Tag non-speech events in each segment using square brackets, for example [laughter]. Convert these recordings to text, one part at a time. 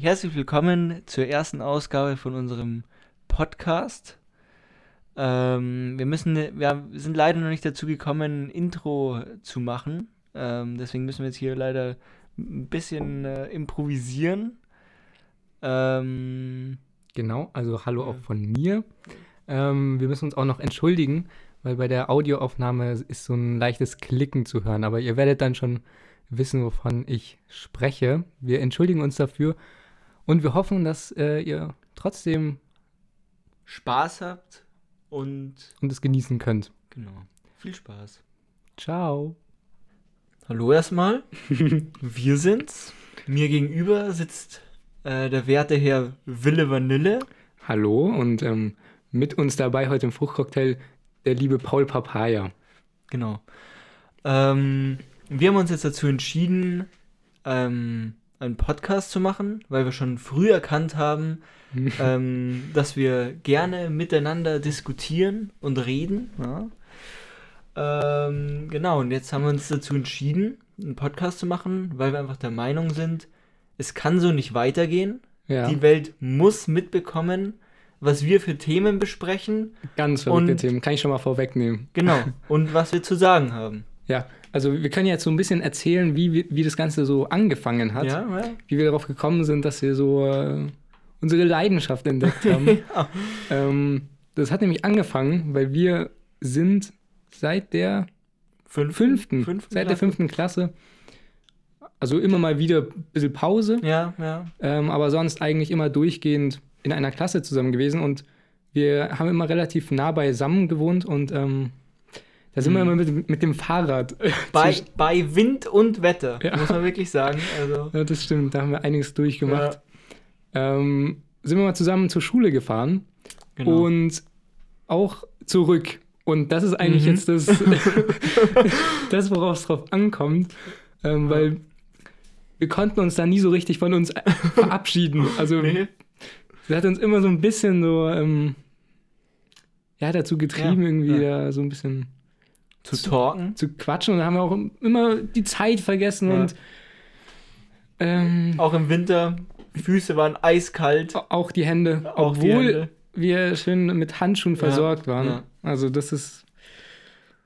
Herzlich willkommen zur ersten Ausgabe von unserem Podcast. Ähm, wir müssen, wir sind leider noch nicht dazu gekommen, ein Intro zu machen. Ähm, deswegen müssen wir jetzt hier leider ein bisschen äh, improvisieren. Ähm, genau, also hallo auch von mir. Ähm, wir müssen uns auch noch entschuldigen, weil bei der Audioaufnahme ist so ein leichtes Klicken zu hören. Aber ihr werdet dann schon wissen, wovon ich spreche. Wir entschuldigen uns dafür und wir hoffen, dass äh, ihr trotzdem Spaß habt und, und es genießen könnt. Genau. Viel Spaß. Ciao. Hallo erstmal. [laughs] wir sind's. Mir gegenüber sitzt äh, der werte Herr Wille Vanille. Hallo und ähm, mit uns dabei heute im Fruchtcocktail der liebe Paul Papaya. Genau. Ähm, wir haben uns jetzt dazu entschieden, ähm, einen Podcast zu machen, weil wir schon früh erkannt haben, [laughs] ähm, dass wir gerne miteinander diskutieren und reden. Ja? Ähm, genau, und jetzt haben wir uns dazu entschieden, einen Podcast zu machen, weil wir einfach der Meinung sind, es kann so nicht weitergehen. Ja. Die Welt muss mitbekommen, was wir für Themen besprechen. Ganz verrückte Themen, kann ich schon mal vorwegnehmen. Genau, [laughs] und was wir zu sagen haben. Ja, also wir können jetzt so ein bisschen erzählen, wie, wie das Ganze so angefangen hat. Ja, ja. Wie wir darauf gekommen sind, dass wir so äh, unsere Leidenschaft entdeckt haben. [laughs] ja. ähm, das hat nämlich angefangen, weil wir sind seit der fünften, fünften, fünften seit Klasse. der fünften Klasse, also immer mal wieder ein bisschen Pause, ja, ja. Ähm, aber sonst eigentlich immer durchgehend in einer Klasse zusammen gewesen und wir haben immer relativ nah beisammen gewohnt und ähm, da sind hm. wir immer mit, mit dem Fahrrad. [laughs] Bei, bei Wind und Wetter, ja. muss man wirklich sagen. Also. [laughs] Ja, das stimmt, da haben wir einiges durchgemacht. Ja. Ähm, sind wir mal zusammen zur Schule gefahren genau. und auch zurück. Und das ist eigentlich mhm. jetzt das, [laughs] das worauf es drauf ankommt, ähm, weil wir konnten uns da nie so richtig von uns verabschieden. Also nee. sie hat uns immer so ein bisschen so ähm, ja, dazu getrieben, ja, irgendwie ja. da so ein bisschen zu, zu talken. Zu quatschen. Und da haben wir auch immer die Zeit vergessen ja. und ähm, auch im Winter, Füße waren eiskalt. Auch die Hände, auch obwohl die Hände. wir schön mit Handschuhen versorgt waren. Also das ist,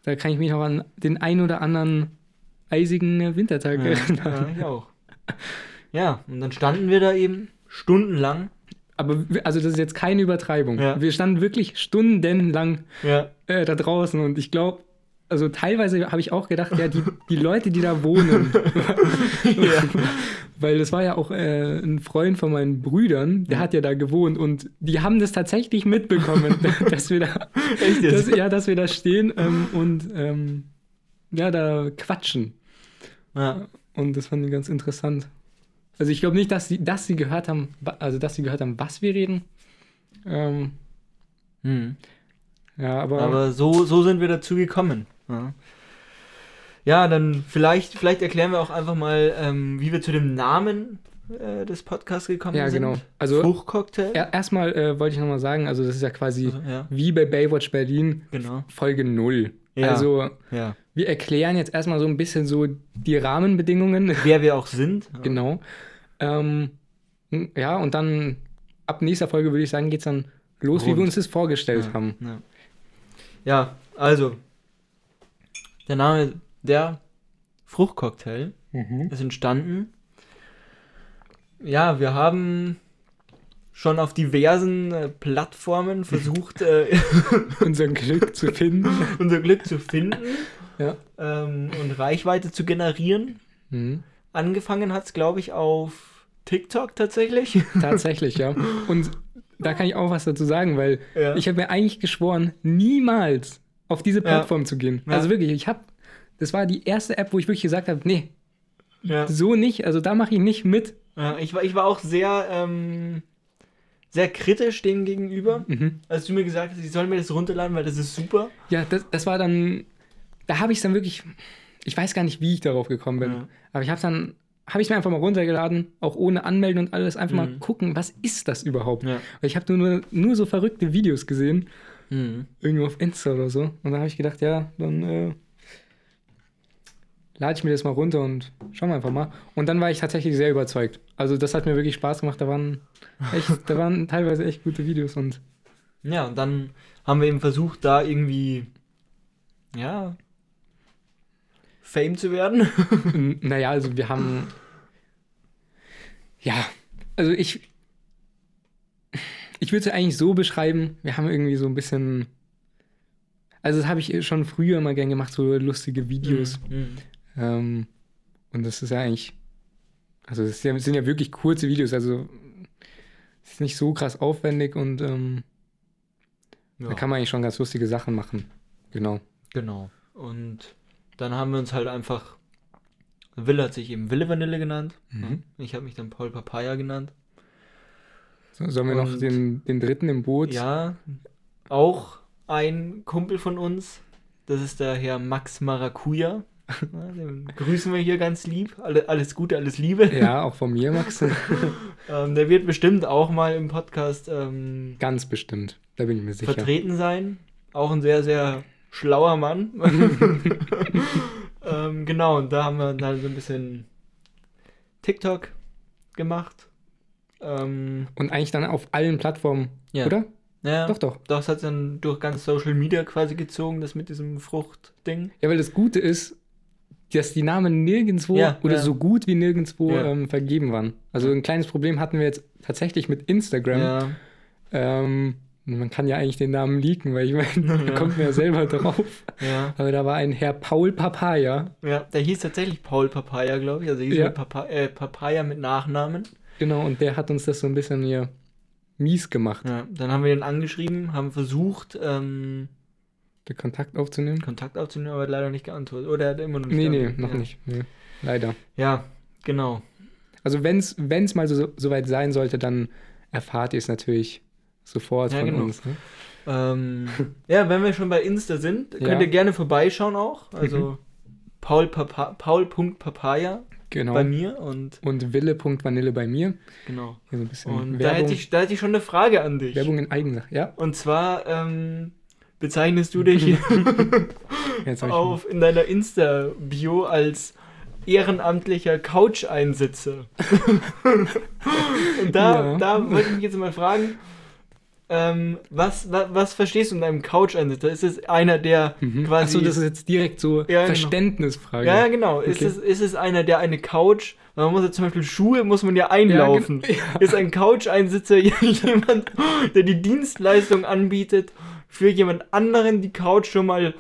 da kann ich mich noch an den ein oder anderen eisigen Wintertag erinnern. Ja, ich auch. Ja, und dann standen wir da eben stundenlang. Aber also das ist jetzt keine Übertreibung. Ja. Wir standen wirklich stundenlang ja. äh, da draußen und ich glaube, also teilweise habe ich auch gedacht, ja, die, die Leute, die da wohnen, [laughs] ja. weil das war ja auch äh, ein Freund von meinen Brüdern, der hat ja da gewohnt und die haben das tatsächlich mitbekommen, [laughs] dass wir da, dass, ja, dass wir da stehen ähm, und ähm, ja, da quatschen. Ja. Und das fand ich ganz interessant. Also ich glaube nicht, dass sie, dass sie gehört haben, also dass sie gehört haben, was wir reden. Ähm, hm. Ja, aber. Aber so, so sind wir dazu gekommen. Ja. ja, dann vielleicht, vielleicht erklären wir auch einfach mal, ähm, wie wir zu dem Namen äh, des Podcasts gekommen ja, sind. Ja, genau. Also, Fruchtcocktail. Er, erstmal äh, wollte ich nochmal sagen, also das ist ja quasi also, ja. wie bei Baywatch Berlin, genau. Folge 0. Ja, also ja. wir erklären jetzt erstmal so ein bisschen so die Rahmenbedingungen. [laughs] Wer wir auch sind. Genau. Ähm, ja, und dann ab nächster Folge würde ich sagen, geht es dann los, Rund. wie wir uns das vorgestellt ja, haben. Ja. ja, also der Name der Fruchtcocktail mhm. ist entstanden. Ja, wir haben schon auf diversen äh, Plattformen [laughs] versucht, äh, [laughs] unser Glück zu finden. unser Glück zu finden ja. ähm, und Reichweite zu generieren. Mhm. Angefangen hat es, glaube ich, auf TikTok tatsächlich. [laughs] Tatsächlich, ja. Und da kann ich auch was dazu sagen, weil ja. ich habe mir eigentlich geschworen, niemals auf diese Plattform ja. zu gehen. Also wirklich, ich habe, das war die erste App, wo ich wirklich gesagt habe, nee, so nicht, also da mache ich nicht mit. Ja, ich, war, ich war auch sehr, ähm, sehr kritisch dem gegenüber, mhm. als du mir gesagt hast, ich soll mir das runterladen, weil das ist super. Ja, das, das war dann, da habe ich es dann wirklich, ich weiß gar nicht, wie ich darauf gekommen bin, ja. aber ich habe dann, habe ich mir einfach mal runtergeladen, auch ohne Anmelden und alles, einfach mhm. mal gucken, was ist das überhaupt? Ja. Weil ich habe nur, nur so verrückte Videos gesehen, mhm. irgendwo auf Insta oder so, und da habe ich gedacht, ja, dann äh, lade ich mir das mal runter und schauen wir einfach mal. Und dann war ich tatsächlich sehr überzeugt. Also das hat mir wirklich Spaß gemacht. Da waren echt, [laughs] da waren teilweise echt gute Videos und. Ja, und dann haben wir eben versucht, da irgendwie, ja, Fame zu werden. naja, also wir haben. Ja, also ich. Ich würde es eigentlich so beschreiben, wir haben irgendwie so ein bisschen. Also, das habe ich schon früher mal gern gemacht, so lustige Videos. Mhm. mhm. Ähm, und das ist ja eigentlich. Also, das sind ja wirklich kurze Videos, also. Es ist nicht so krass aufwendig und. Ähm, ja. Da kann man eigentlich schon ganz lustige Sachen machen. Genau. Genau. Und dann haben wir uns halt einfach. Wille hat sich eben Wille Vanille genannt. Mhm. Ich habe mich dann Paul Papaya genannt. So, sollen wir Und, noch den, den dritten im Boot? Ja, auch ein Kumpel von uns. Das ist der Herr Max Maracuja. [laughs] Den grüßen wir hier ganz lieb. Alle, alles Gute, alles Liebe. Ja, auch von mir, Max. [laughs] ähm, der wird bestimmt auch mal im Podcast. Ähm, ganz bestimmt, da bin ich mir sicher. Vertreten sein. Auch ein sehr, sehr schlauer Mann. [laughs] ähm, genau, und da haben wir dann so ein bisschen TikTok gemacht. Ähm, und eigentlich dann auf allen Plattformen, ja. oder? Ja, doch, doch. Das hat dann durch ganz Social Media quasi gezogen, das mit diesem Fruchtding. Ja, weil das Gute ist, dass die Namen nirgendwo ja, oder ja. so gut wie nirgendwo ähm, vergeben waren. Also ein kleines Problem hatten wir jetzt tatsächlich mit Instagram. Ähm, man kann ja eigentlich den Namen leaken, weil ich meine, [laughs] da kommt mir ja selber drauf. Aber da war ein Herr Paul Papaya. Ja, der hieß tatsächlich Paul Papaya, glaube ich. Also hieß mit Papa äh, Papaya mit Nachnamen. Genau, und der hat uns das so ein bisschen hier mies gemacht. Ja, dann haben wir ihn angeschrieben, haben versucht, ähm, den Kontakt aufzunehmen. Kontakt aufzunehmen, aber hat leider nicht geantwortet. Oder er hat immer noch nicht Nee, nee, noch ja. nicht. Nee, leider. Ja, genau. Also wenn es mal so, so weit sein sollte, dann erfahrt ihr es natürlich sofort ja, von genau. uns. Ne? Ähm, ja, wenn wir schon bei Insta sind, könnt ja. ihr gerne vorbeischauen auch. Also mhm. Paul Paul.papaya genau. bei mir und und Wille.vanille bei mir. Genau. Hier so ein bisschen und da hätte, ich, da hätte ich schon eine Frage an dich. Werbung in Eigensache, ja. Und zwar ähm, bezeichnest du dich [laughs] [laughs] auf in deiner Insta-Bio als ehrenamtlicher Couch-Einsitzer. [laughs] und da, ja. da wollte ich mich jetzt mal fragen, ähm, was, was, was, verstehst du in einem Couch-Einsitzer? Ist es einer, der mhm. quasi. Achso, das ist jetzt direkt so ja, genau. Verständnisfrage. Ja, genau. Okay. Ist, es, ist es einer, der eine Couch, man muss ja zum Beispiel Schuhe, muss man ja einlaufen. Ja, ja. Ist ein Couch-Einsitzer [laughs] jemand, der die Dienstleistung anbietet, für jemand anderen die Couch schon mal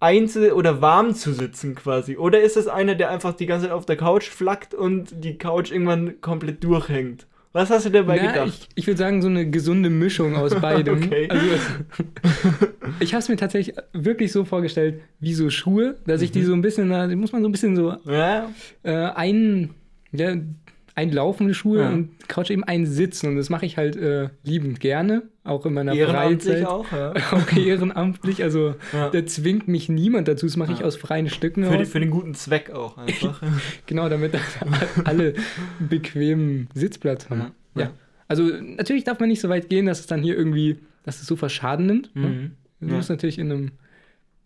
einzel- oder warm zu sitzen quasi? Oder ist es einer, der einfach die ganze Zeit auf der Couch flackt und die Couch irgendwann komplett durchhängt? Was hast du dabei Na, gedacht? Ich, ich würde sagen, so eine gesunde Mischung aus [laughs] beidem. okay. Also, [laughs] ich habe es mir tatsächlich wirklich so vorgestellt, wie so Schuhe, dass ich die mhm. so ein bisschen, die muss man so ein bisschen so ja. äh, ein, ja, einlaufende Schuhe ja. und Couch eben einsitzen. Und das mache ich halt äh, liebend gerne, auch in meiner Freizeit. auch, ja. [laughs] auch ehrenamtlich. Also ja. da zwingt mich niemand dazu. Das mache ich aus freien Stücken. Für, die, für, den guten Zweck auch [laughs] einfach. genau, damit [laughs] alle bequemen Sitzplatz haben. Ja. Also natürlich darf man nicht so weit gehen, dass es dann hier irgendwie, dass es so Verschaden nimmt. Ne? Mhm. Ne? muss natürlich in einem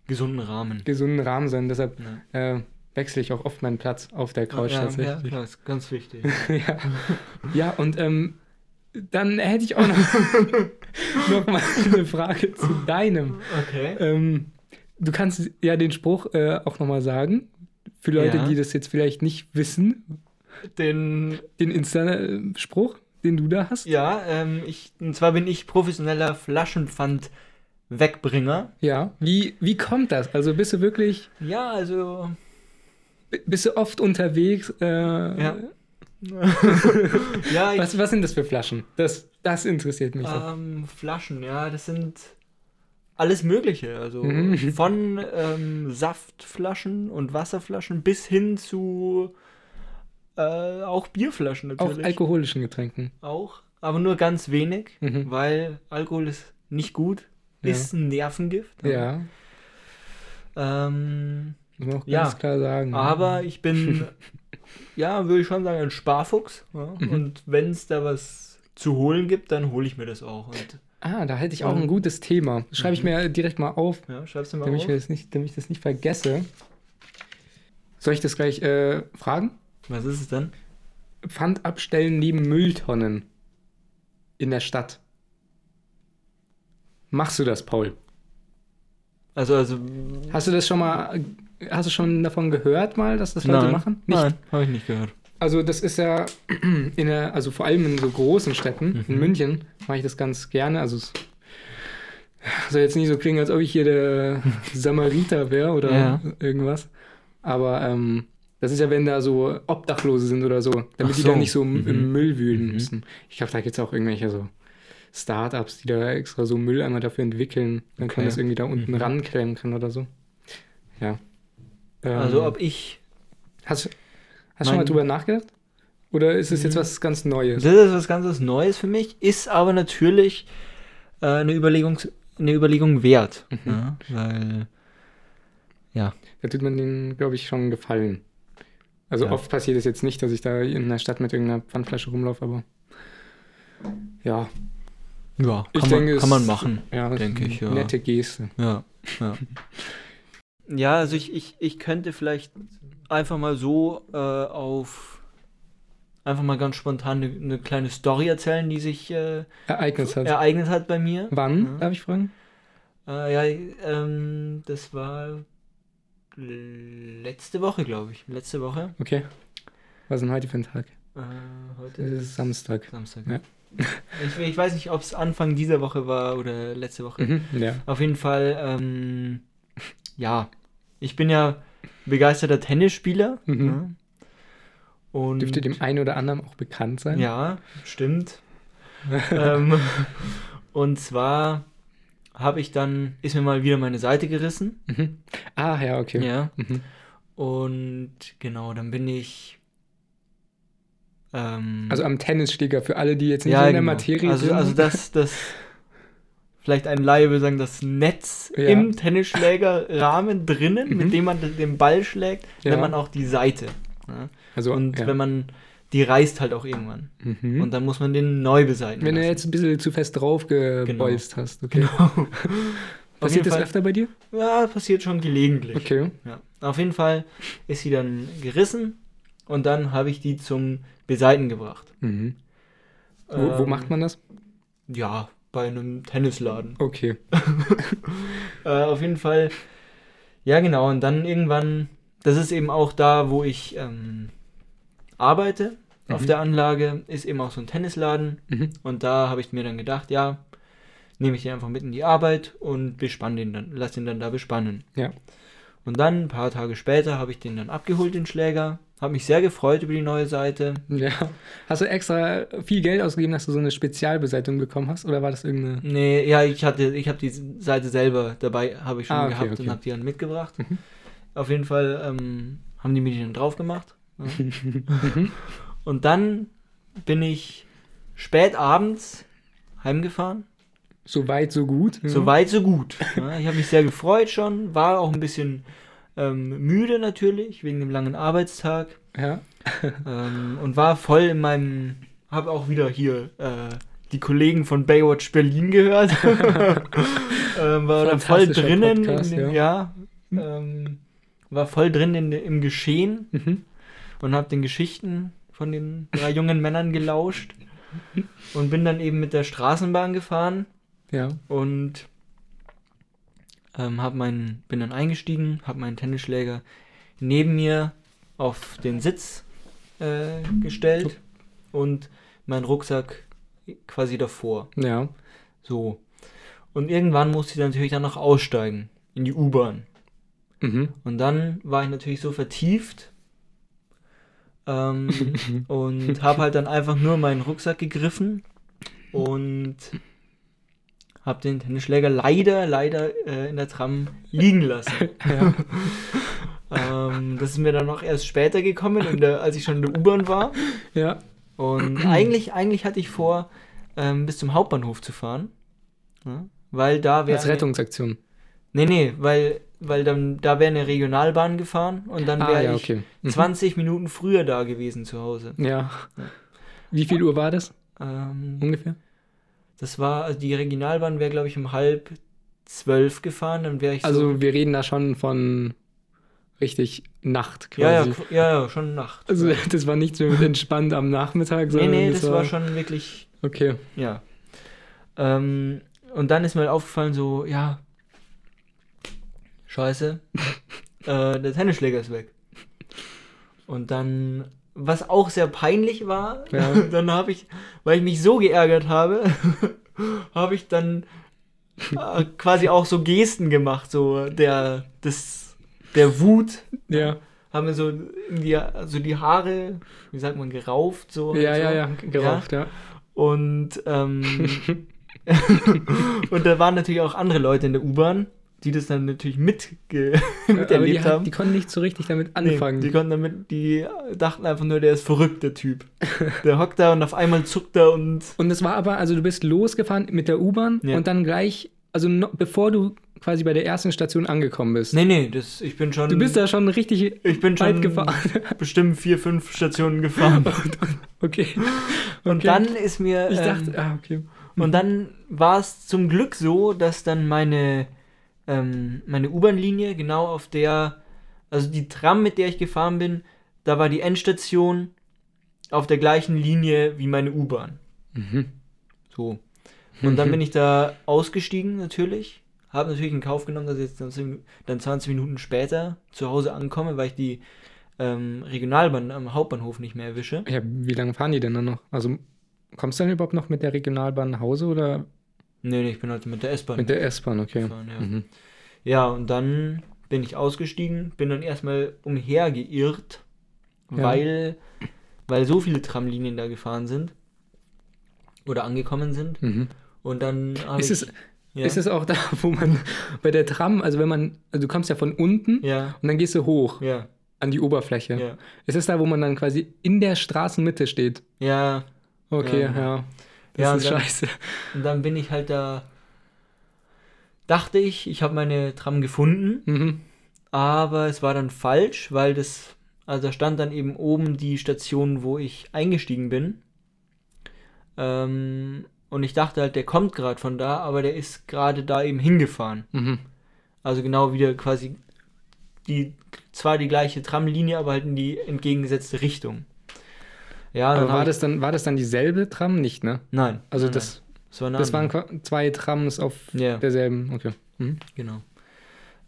gesunden Rahmen. Gesunden Rahmen sein. Deshalb äh, wechsle ich auch oft meinen Platz auf der Couch ja, tatsächlich. Ja, klar, ist ganz wichtig. [laughs] ja. ja, und ähm, dann hätte ich auch noch, [laughs] noch mal eine Frage zu deinem. Okay. Ähm, du kannst ja den Spruch äh, auch nochmal sagen, für Leute, ja. die das jetzt vielleicht nicht wissen. Den, den Insta-Spruch, den du da hast? Ja, ähm, ich, und zwar bin ich professioneller Flaschenpfand. Wegbringer. Ja, wie, wie kommt das? Also bist du wirklich. Ja, also bist du oft unterwegs? Äh, ja. [laughs] ja was, was sind das für Flaschen? Das, das interessiert mich. Ähm, Flaschen, ja, das sind alles Mögliche. Also mhm. [laughs] von ähm, Saftflaschen und Wasserflaschen bis hin zu äh, auch Bierflaschen natürlich. Auch alkoholischen Getränken. Auch, aber nur ganz wenig, mhm. weil Alkohol ist nicht gut, ist ja. ein Nervengift. Ja. Ähm, muss man auch ja, ganz klar sagen. Aber ich bin, [laughs] ja, würde ich schon sagen, ein Sparfuchs. Ja? Mhm. Und wenn es da was zu holen gibt, dann hole ich mir das auch. Und ah, da hätte ich auch ein gutes Thema. Schreibe ich mhm. mir direkt mal auf. Ja, schreib's dir mal damit auf. Ich das nicht, damit ich das nicht vergesse. Soll ich das gleich äh, fragen? Was ist es denn? Pfand abstellen neben Mülltonnen in der Stadt. Machst du das, Paul? Also, also. Hast du das schon mal, hast du schon davon gehört mal, dass das Leute nein, machen? Nicht? Nein, habe ich nicht gehört. Also das ist ja [clears throat] in der, also vor allem in so großen Städten, mhm. in München, mache ich das ganz gerne. Also es soll jetzt nicht so klingen, als ob ich hier der [laughs] Samariter wäre oder ja. irgendwas. Aber ähm, das ist ja, wenn da so Obdachlose sind oder so, damit so. die da nicht so mhm. im Müll wühlen mhm. müssen. Ich glaube, da gibt es auch irgendwelche so Startups, die da extra so Mülleimer dafür entwickeln. Dann okay. kann das irgendwie da unten mhm. ranklemmen kann oder so. Ja. Ähm, also ob ich. Hast, hast du schon mal drüber nachgedacht? Oder ist es jetzt mhm. was ganz Neues? Das ist was ganz Neues für mich, ist aber natürlich äh, eine, Überlegung, eine Überlegung wert. Mhm. Ja, weil, ja. Da tut man denen, glaube ich, schon gefallen. Also ja. oft passiert es jetzt nicht, dass ich da in der Stadt mit irgendeiner Pfandflasche rumlaufe, aber ja. Ja, kann, ich man, denke, kann man machen, ja, denke ich. Ja. Nette Geste. Ja, ja. [laughs] ja, also ich, ich, ich könnte vielleicht einfach mal so äh, auf einfach mal ganz spontan eine, eine, kleine Story erzählen, die sich äh, ereignet, hat. ereignet hat bei mir. Wann, ja. darf ich fragen? Äh, ja, ähm, das war letzte Woche, glaube ich. Letzte Woche. Okay. Was ist denn heute für ein Tag? Äh, heute ist, ist Samstag. Samstag, ja. ich, ich, weiß nicht, ob es Anfang dieser Woche war oder letzte Woche. Mhm, ja. Auf jeden Fall, ähm, ja. Ich bin ja begeisterter Tennisspieler. Mhm. Ja. Und Dürfte dem einen oder anderen auch bekannt sein. Ja, stimmt. [laughs] ähm, und zwar habe ich dann, ist mir mal wieder meine Seite gerissen. Mhm. Ah, ja, okay. Ja. Mhm. Und genau, dann bin ich. Ähm, also am Tennisschläger, für alle, die jetzt nicht ja, in der genau. Materie also, sind. Also das, [laughs] das, vielleicht ein Laie will sagen, das Netz ja. im Tennisschlägerrahmen drinnen, mhm. mit dem man den Ball schlägt, ja. wenn man auch die Seite. Ja? Also, Und wenn man die reißt halt auch irgendwann. Mhm. Und dann muss man den neu beseitigen. Wenn lassen. du jetzt ein bisschen zu fest drauf gebolzt genau. hast, okay. Genau. [laughs] passiert das Fall, öfter bei dir? Ja, passiert schon gelegentlich. Okay. Ja. Auf jeden Fall ist sie dann gerissen und dann habe ich die zum Beseiten gebracht. Mhm. Ähm, wo, wo, ähm, macht man das? Ja, bei einem Tennisladen. Okay. [laughs] äh, auf jeden Fall. Ja, genau. Und dann irgendwann, das ist eben auch da, wo ich ähm, arbeite mhm. auf der Anlage, ist eben auch so ein Tennisladen. Mhm. Und da habe ich mir dann gedacht, ja, nehme ich den einfach mit in die Arbeit und bespanne den dann, lass den dann da bespannen. Ja. Und dann, ein paar Tage später, habe ich den dann abgeholt, den Schläger. Habe mich sehr gefreut über die neue Seite. Ja. Hast du extra viel Geld ausgegeben, dass du so eine Spezialbeseitigung bekommen hast? Oder war das irgendeine. Nee, ja, ich hatte, ich habe die Seite selber dabei, habe ich schon ah, okay, gehabt okay. und habe die dann mitgebracht. Mhm. Auf jeden Fall ähm, haben die mir die dann drauf gemacht. [laughs] und dann bin ich spät abends heimgefahren. So weit, so gut. So weit, so gut. Ja, ich habe mich sehr gefreut schon, war auch ein bisschen ähm, müde natürlich, wegen dem langen Arbeitstag. Ja. ähm, und war voll in meinem, habe auch wieder hier äh, die Kollegen von Baywatch Berlin gehört. [laughs] ähm, war da voll drinnen, Podcast, in, ja, ja ähm, war voll drin in, im Geschehen. Mhm und habe den Geschichten von den drei jungen Männern gelauscht [laughs] und bin dann eben mit der Straßenbahn gefahren. Ja. Und ähm, hab meinen, bin dann eingestiegen, habe meinen Tennisschläger neben mir auf den Sitz äh, gestellt und meinen Rucksack quasi davor. Ja. So. Und irgendwann musste ich natürlich dann noch aussteigen in die U-Bahn. Mhm. Und dann war ich natürlich so vertieft ähm, [laughs] und habe halt dann einfach nur meinen Rucksack gegriffen und habe den Tennisschläger leider, leider äh, in der Tram liegen lassen. [laughs] [laughs] ähm, das ist mir dann noch erst später gekommen, der, als ich schon in der U-Bahn war. Ja. Und eigentlich, eigentlich hatte ich vor, ähm, bis zum Hauptbahnhof zu fahren. Ja, weil da wäre. Als Rettungsaktion. Nee, nee, weil weil dann da wäre eine Regionalbahn gefahren und dann wäre ah, ja, okay. ich mhm. 20 Minuten früher da gewesen zu Hause. Ja. ja. Wie viel Uhr war das? Ähm, Ungefähr? Das war, also die Regionalbahn wäre, glaube ich, um halb zwölf gefahren, dann wäre ich Also so wir reden da schon von richtig Nacht quasi. Ja, ja, ja, schon Nacht. Also [laughs] das war nicht so [laughs] entspannt am Nachmittag, sondern. Nee, nee, das, das war, war, schon wirklich. Okay. Ja. Ähm, und dann ist mir halt aufgefallen, so, ja, scheiße, [laughs] äh, der Tennisschläger ist weg. Und dann, was auch sehr peinlich war, ja. [laughs] dann habe ich, weil ich mich so geärgert habe, [laughs] habe ich dann äh, quasi auch so Gesten gemacht, so der, des, der Wut. Ja. Haben wir so irgendwie so die Haare, wie sagt man, gerauft, so. Ja, so. ja, ja, gerauft, ja. ja. Und, ähm, [laughs] und da waren natürlich auch andere Leute in der U-Bahn, die das dann natürlich mitge [laughs] miterlebt die, haben. Die konnten nicht so richtig damit anfangen. Nee, die konnten damit, die dachten einfach nur, der ist verrückt, der Typ. [laughs] Der hockt da und auf einmal zuckt er und. Und es war aber, also du bist losgefahren mit der U-Bahn ja. und dann gleich, also no, bevor du quasi bei der ersten Station angekommen bist. Nee, nee, das, ich bin schon. Du bist da schon richtig ich bin weit schon gefahren. [laughs] Bestimmt vier, fünf Stationen gefahren. okay. Und okay. dann ist mir. Ich dachte, ähm, ah, okay. Und dann war es zum Glück so, dass dann meine, ähm, meine U-Bahn-Linie genau auf der, also die Tram, mit der ich gefahren bin, da war die Endstation auf der gleichen Linie wie meine U-Bahn. Mhm. So. Und dann bin ich da ausgestiegen natürlich habe natürlich in Kauf genommen, dass ich jetzt dann 20 Minuten später zu Hause ankomme, weil ich die ähm, Regionalbahn am Hauptbahnhof nicht mehr erwische. Ja, wie lange fahren die denn dann noch? Also kommst du dann überhaupt noch mit der Regionalbahn nach Hause oder? Nee, nee, ich bin halt mit der S-Bahn. Mit der S-Bahn, okay. Gefahren, ja. Mhm. ja, und dann bin ich ausgestiegen, bin dann erstmal umhergeirrt, ja. weil, weil so viele Tramlinien da gefahren sind oder angekommen sind. Mhm. Und dann habe ich. Es, ja. Ist es auch da, [laughs] wo man bei der Tram, also wenn man, also du kommst ja von unten ja. und dann gehst du hoch ja. an die Oberfläche. Ja. Ist es da, wo man dann quasi in der Straßenmitte steht? Ja. Okay, ja. Das ja, ist dann, scheiße. Und dann bin ich halt da, dachte ich, ich habe meine Tram gefunden, mhm. aber es war dann falsch, weil das, also da stand dann eben oben die Station, wo ich eingestiegen bin. Ähm, und ich dachte halt, der kommt gerade von da, aber der ist gerade da eben hingefahren. Mhm. Also genau wieder quasi die, zwar die gleiche Tramlinie, aber halt in die entgegengesetzte Richtung. Ja, aber war das, dann, war das dann dieselbe Tram? Nicht, ne? Nein. Also nein, das, das, war das waren zwei Trams auf yeah. derselben, okay. Mhm. Genau.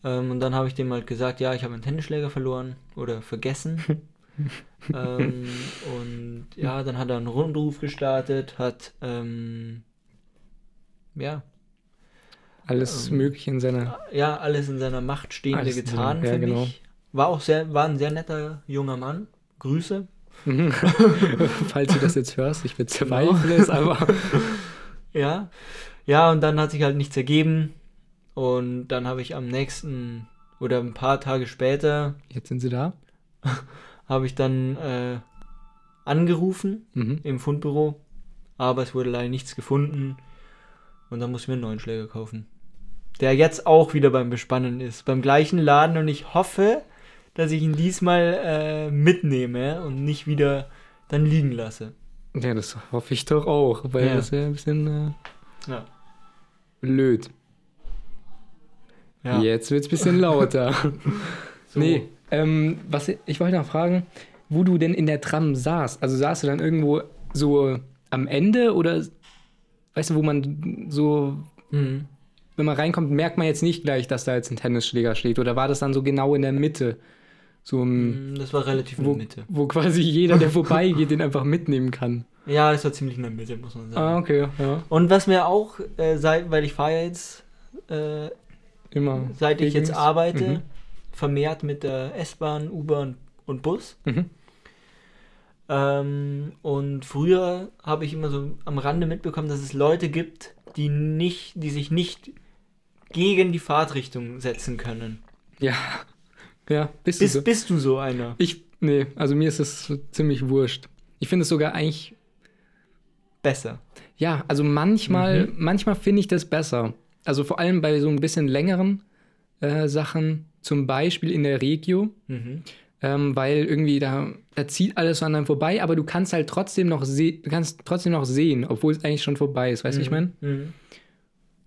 Ähm, und dann habe ich dem halt gesagt, ja, ich habe einen Tennisschläger verloren oder vergessen. [laughs] ähm, und ja, dann hat er einen Rundruf gestartet, hat ähm, ja alles ähm, Mögliche in seiner ja alles in seiner Macht Stehende getan seiner, ja, für genau. mich. War auch sehr war ein sehr netter junger Mann. Grüße. [laughs] Falls du das jetzt hörst, ich bezweifle genau. es, aber [laughs] ja, ja und dann hat sich halt nichts ergeben und dann habe ich am nächsten oder ein paar Tage später jetzt sind sie da [laughs] habe ich dann äh, angerufen mhm. im Fundbüro, aber es wurde leider nichts gefunden und dann muss ich mir einen neuen Schläger kaufen. Der jetzt auch wieder beim Bespannen ist, beim gleichen Laden und ich hoffe, dass ich ihn diesmal äh, mitnehme und nicht wieder dann liegen lasse. Ja, das hoffe ich doch auch, weil ja. das wäre ein bisschen äh, ja. blöd. Ja. Jetzt wird es ein bisschen lauter. [laughs] [laughs] so. Nee, ähm, was ich wollte noch fragen, wo du denn in der Tram saßt. Also saßt du dann irgendwo so am Ende oder weißt du, wo man so, mhm. wenn man reinkommt, merkt man jetzt nicht gleich, dass da jetzt ein Tennisschläger steht? Oder war das dann so genau in der Mitte? So im, hm, das war relativ in der Mitte. Wo quasi jeder, der [laughs] vorbeigeht, den einfach mitnehmen kann. Ja, das war ziemlich in der Mitte, muss man sagen. Ah, okay, ja. Und was mir auch, äh, seit, weil ich fahre ja jetzt äh, immer, seit ich jetzt arbeite, mhm vermehrt mit der S-Bahn, U-Bahn und Bus. Mhm. Ähm, und früher habe ich immer so am Rande mitbekommen, dass es Leute gibt, die nicht, die sich nicht gegen die Fahrtrichtung setzen können. Ja. Ja, bist, bist, du so. bist du so einer? Ich, nee, also mir ist es ziemlich wurscht. Ich finde es sogar eigentlich besser. Ja, also manchmal, mhm. manchmal finde ich das besser. Also vor allem bei so ein bisschen längeren äh, Sachen, zum Beispiel in der Regio, mhm. ähm, weil irgendwie da, da zieht alles an einem vorbei, aber du kannst halt trotzdem noch, du kannst trotzdem noch sehen, obwohl es eigentlich schon vorbei ist, weißt du, mhm. ich meine? Mhm.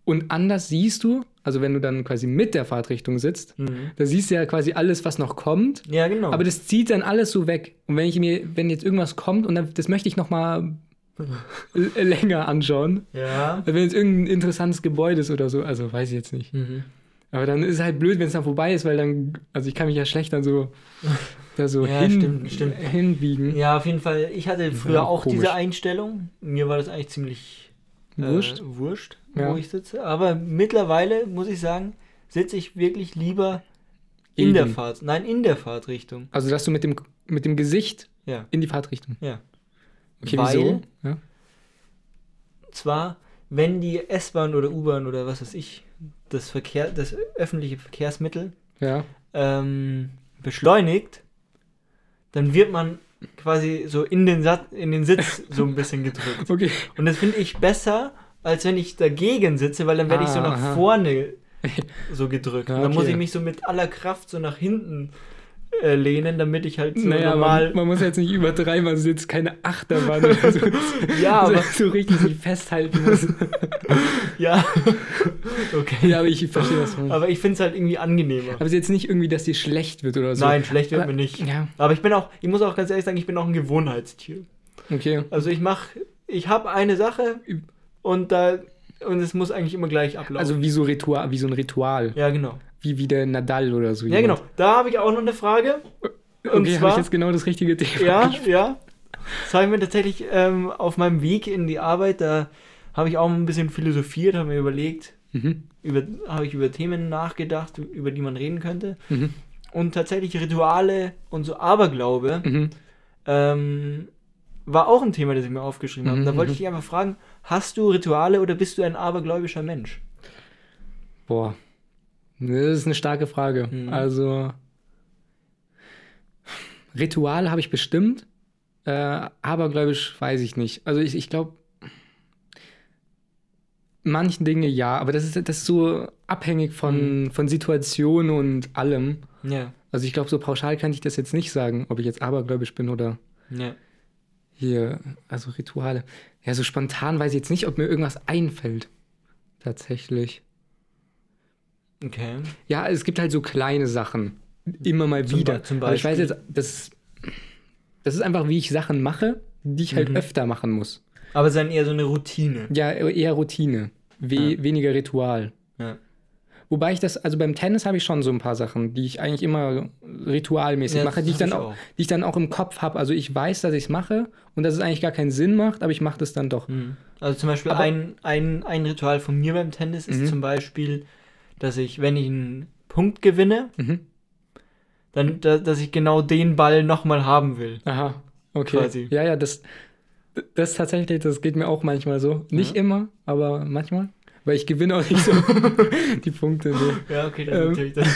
Und anders siehst du, also wenn du dann quasi mit der Fahrtrichtung sitzt, mhm. da siehst du ja quasi alles, was noch kommt. Ja, genau. Aber das zieht dann alles so weg. Und wenn ich mir, wenn jetzt irgendwas kommt und dann, das möchte ich noch mal [laughs] länger anschauen. Ja. Wenn jetzt irgendein interessantes Gebäude ist oder so, also weiß ich jetzt nicht. Mhm. Aber dann ist es halt blöd, wenn es dann vorbei ist, weil dann, also ich kann mich ja schlecht dann so, [laughs] da so ja, hin, stimmt, stimmt. hinbiegen. Ja, auf jeden Fall. Ich hatte früher ja, auch komisch. diese Einstellung. Mir war das eigentlich ziemlich äh, wurscht, wurscht ja. wo ich sitze. Aber mittlerweile muss ich sagen, sitze ich wirklich lieber in Eben. der Fahrt. Nein, in der Fahrtrichtung. Also dass du mit dem, mit dem Gesicht ja. in die Fahrtrichtung. Ja. Okay, Weil, wieso? Ja. Zwar, wenn die S-Bahn oder U-Bahn oder was weiß ich, das Verkehr, das öffentliche Verkehrsmittel ja. ähm, beschleunigt, dann wird man quasi so in den, Sat in den Sitz so ein bisschen [laughs] gedrückt. Okay. Und das finde ich besser, als wenn ich dagegen sitze, weil dann werde ah, ich so nach aha. vorne [laughs] so gedrückt. Ja, okay. dann muss ich mich so mit aller Kraft so nach hinten äh, lehnen, damit ich halt so naja, normal. Man, man, muss jetzt nicht übertreiben, also jetzt keine Achterbahn oder so. [laughs] ja, [laughs] aber so richtig sich festhalten muss. [laughs] ja. okay. Ja, aber ich verstehe das. Mal. Aber ich finde es halt irgendwie angenehmer. Aber es ist jetzt nicht irgendwie, dass dir schlecht wird oder so. Nein, schlecht wird aber, mir nicht. Ja. Aber ich bin auch, ich muss auch ganz ehrlich sagen, ich bin auch ein Gewohnheitstier. Okay. Also ich mache, ich habe eine Sache und da und es muss eigentlich immer gleich ablaufen. Also wie so Ritual, wie so ein Ritual. Ja, genau wie, wie der Nadal oder so. Ja, jemand. genau. Da habe ich auch noch eine Frage. Und okay, habe ich jetzt genau das richtige Thema. Ja, ja. Das habe ich mir tatsächlich ähm, auf meinem Weg in die Arbeit, da habe ich auch ein bisschen philosophiert, habe mir überlegt, mhm. über, habe ich über Themen nachgedacht, über die man reden könnte. Mhm. Und tatsächlich Rituale und so Aberglaube mhm. ähm, war auch ein Thema, das ich mir aufgeschrieben habe. Da wollte ich mhm. dich einfach fragen, hast du Rituale oder bist du ein abergläubischer Mensch? Boah, das ist eine starke Frage. Mhm. Also, Ritual habe ich bestimmt, äh, abergläubisch weiß ich nicht. Also, ich, ich glaube, manchen Dinge ja, aber das ist, das ist so abhängig von, mhm. von Situation und allem. Ja. Also, ich glaube, so pauschal kann ich das jetzt nicht sagen, ob ich jetzt abergläubisch bin oder. Ja. Hier, also Rituale. Ja, so spontan weiß ich jetzt nicht, ob mir irgendwas einfällt. Tatsächlich. Okay. Ja, es gibt halt so kleine Sachen. Immer mal zum wieder. Zum Beispiel. Aber ich weiß jetzt, das, das ist einfach, wie ich Sachen mache, die ich halt mhm. öfter machen muss. Aber es ist dann eher so eine Routine. Ja, eher Routine. We ja. Weniger Ritual. Ja. Wobei ich das, also beim Tennis habe ich schon so ein paar Sachen, die ich eigentlich immer ritualmäßig ja, mache, die ich, dann auch, auch, die ich dann auch im Kopf habe. Also ich weiß, dass ich es mache und dass es eigentlich gar keinen Sinn macht, aber ich mache das dann doch. Mhm. Also zum Beispiel ein, ein, ein Ritual von mir beim Tennis ist mhm. zum Beispiel, dass ich, wenn ich einen Punkt gewinne, mhm. dann, da, dass ich genau den Ball nochmal haben will. Aha, okay. Quasi. Ja, ja, das, das tatsächlich, das geht mir auch manchmal so. Nicht ja. immer, aber manchmal weil ich gewinne auch nicht so [laughs] die Punkte. So. Ja, okay, dann ähm, natürlich. Das.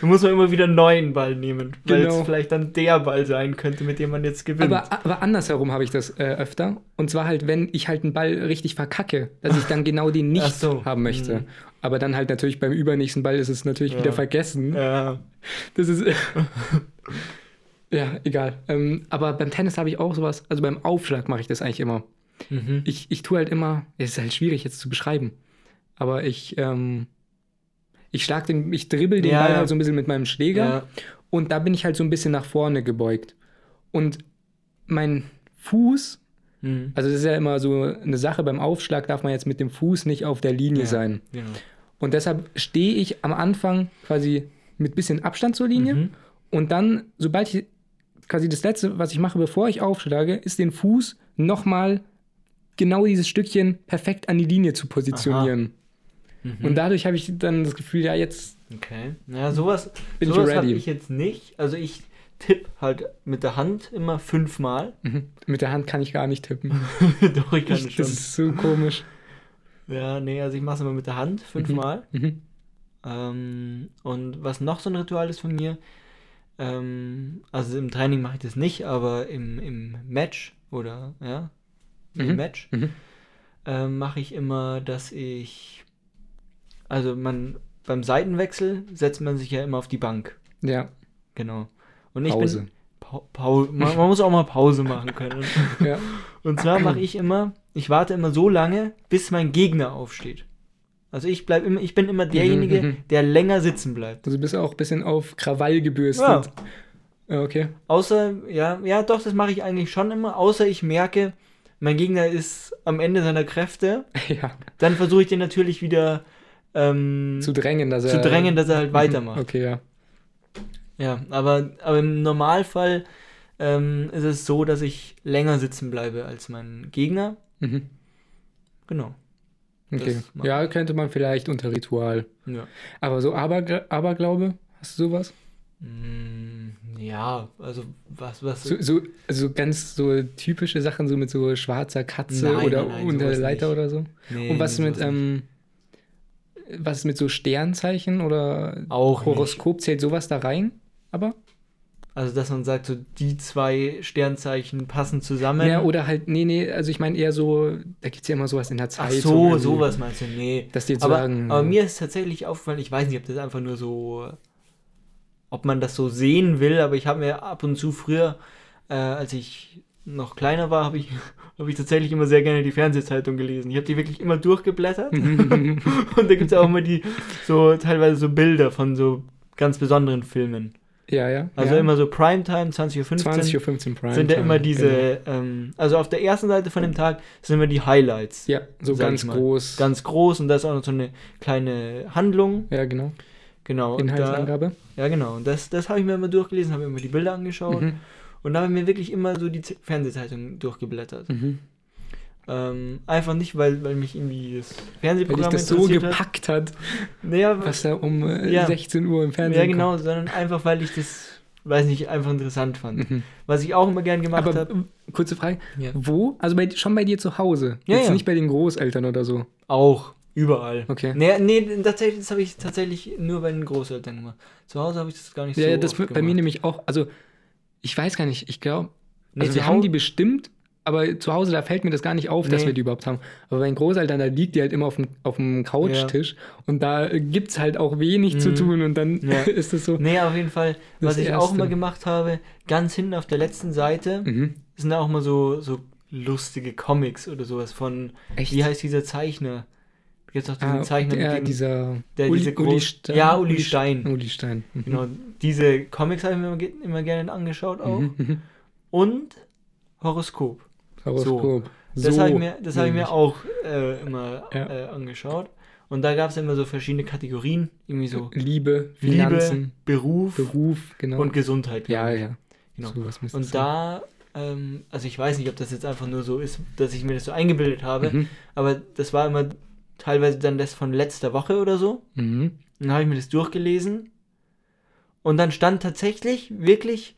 da muss man immer wieder einen neuen Ball nehmen, weil genau. es vielleicht dann der Ball sein könnte, mit dem man jetzt gewinnt. Aber, aber andersherum habe ich das äh, öfter. Und zwar halt, wenn ich halt einen Ball richtig verkacke, dass ich dann genau den nicht so. haben möchte. Mhm. Aber dann halt natürlich beim übernächsten Ball ist es natürlich ja. wieder vergessen. Ja. Das ist. [laughs] ja, egal. Ähm, aber beim Tennis habe ich auch sowas. Also beim Aufschlag mache ich das eigentlich immer. Mhm. Ich, ich tue halt immer, es ist halt schwierig jetzt zu beschreiben, aber ich, ähm, ich schlag den, ich dribbel den ja, Ball halt so ein bisschen mit meinem Schläger und da bin ich halt so ein bisschen nach vorne gebeugt. Und mein Fuß, mhm. also das ist ja immer so eine Sache, beim Aufschlag darf man jetzt mit dem Fuß nicht auf der Linie ja, sein. Genau. Und deshalb stehe ich am Anfang quasi mit bisschen Abstand zur Linie mhm. und dann, sobald ich quasi das letzte, was ich mache, bevor ich aufschlage, ist den Fuß nochmal genau dieses Stückchen perfekt an die Linie zu positionieren. Mhm. Und dadurch habe ich dann das Gefühl, ja, jetzt. Okay. Ja, sowas, bin sowas habe ich jetzt nicht. Also ich tippe halt mit der Hand immer fünfmal. Mhm. Mit der Hand kann ich gar nicht tippen. [laughs] Doch, ich kann ich, schon. Das ist so komisch. Ja, nee, also ich mache es immer mit der Hand fünfmal. Mhm. mhm. Ähm, und was noch so ein Ritual ist von mir, ähm, also im Training mache ich das nicht, aber im, im Match oder ja, mhm. Match, mhm. äh, mache ich immer, dass ich, also man beim Seitenwechsel setzt man sich ja immer auf die Bank. Ja. Genau. Und ich Pause. bin pa Pause. Man, man, muss auch mal Pause machen können. [laughs] ja. Und zwar mache ich immer, ich warte immer so lange, bis mein Gegner aufsteht. Also ich bleib immer, ich bin immer derjenige, mhm. der länger sitzen bleibt. Also bist du auch ein bisschen auf Krawall gebürstet. Ja. Okay. Außer, ja, ja, doch, das mache ich eigentlich schon immer, außer ich merke, mein Gegner ist am Ende seiner Kräfte. [laughs] Ja. Dann versuche ich den natürlich wieder ähm, zu drängen, dass er, zu drängen, dass er halt [laughs] weitermacht. Okay, ja. Ja, aber, aber im Normalfall ähm, ist es so, dass ich länger sitzen bleibe als mein Gegner. Mhm. Genau. Okay. Ja, könnte man vielleicht unter Ritual. Ja. Aber so Aber, Aberglaube, hast du sowas? Mm, ja, also was, was. So, so, also ganz so typische Sachen, so mit so schwarzer Katze nein, oder nein, nein, unter Leiter nicht. oder so. Nee, Und was mit, ähm, was mit so Sternzeichen oder Auch Horoskop nicht. zählt sowas da rein? Aber? Also, dass man sagt, so die zwei Sternzeichen passen zusammen. Ja, oder halt, nee, nee, also ich meine eher so, da gibt es ja immer sowas in der Zeit. Ach so, sowas meinst du, nee. Dass die jetzt aber, sagen. Aber mir ist tatsächlich aufgefallen, ich weiß nicht, ob das einfach nur so, ob man das so sehen will, aber ich habe mir ab und zu früher, äh, als ich noch kleiner war, habe ich, [laughs] hab ich tatsächlich immer sehr gerne die Fernsehzeitung gelesen. Ich habe die wirklich immer durchgeblättert. [laughs] [laughs] und da gibt es auch immer die, so teilweise so Bilder von so ganz besonderen Filmen. Ja, ja. Also ja. immer so Primetime, 20.15 Uhr. 20.15 Uhr Primetime. Sind ja immer diese, genau. ähm, also auf der ersten Seite von dem Tag sind immer die Highlights. Ja, so ganz groß. Ganz groß und da ist auch noch so eine kleine Handlung. Ja, genau. Genau. Inhaltsangabe. Da, ja, genau. Und das, das habe ich mir immer durchgelesen, habe mir immer die Bilder angeschaut. Mhm. Und da habe ich mir wirklich immer so die Fernsehzeitung durchgeblättert. Mhm. Ähm, einfach nicht, weil, weil mich irgendwie das Fernsehprogramm weil das so gepackt hat, naja, was da um äh, ja. 16 Uhr im Fernsehen Ja, genau, kommt. sondern einfach, weil ich das, weiß nicht, einfach interessant fand. Mhm. Was ich auch immer gern gemacht habe. Kurze Frage, ja. wo? Also bei, schon bei dir zu Hause? Ja, Jetzt ja. nicht bei den Großeltern oder so? Auch. Überall. Okay. Nee, nee tatsächlich, das habe ich tatsächlich nur bei den Großeltern gemacht. Zu Hause habe ich das gar nicht ja, so Ja, das bei gemacht. mir nämlich auch, also ich weiß gar nicht, ich glaube, also wir haben die bestimmt, aber zu Hause, da fällt mir das gar nicht auf, nee. dass wir die überhaupt haben. Aber bei den Großeltern, da liegt die halt immer auf dem, auf dem Couchtisch ja. und da gibt es halt auch wenig mhm. zu tun und dann ja. [laughs] ist es so. Nee, auf jeden Fall, was ich Erste. auch immer gemacht habe, ganz hinten auf der letzten Seite mhm. sind auch mal so, so lustige Comics oder sowas von, Echt? wie heißt dieser Zeichner? Gibt es auch diesen ah, Zeichner der, mit dem, dieser der Uli, diese Uli Stein. Ja, Uli Stein. Uli Stein. Mhm. Genau, diese Comics habe ich mir immer, immer gerne angeschaut auch. Mhm. Und Horoskop. Horoskop. So. Das habe ich mir, hab ich mir auch äh, immer ja. äh, angeschaut. Und da gab es immer so verschiedene Kategorien, irgendwie so Liebe, Finanzen, Liebe, Beruf, Beruf genau. und Gesundheit. Ja, ja. Genau. So, und da, ähm, also ich weiß nicht, ob das jetzt einfach nur so ist, dass ich mir das so eingebildet habe, mhm. aber das war immer teilweise dann das von letzter Woche oder so. Mhm. Dann habe ich mir das durchgelesen und dann stand tatsächlich wirklich,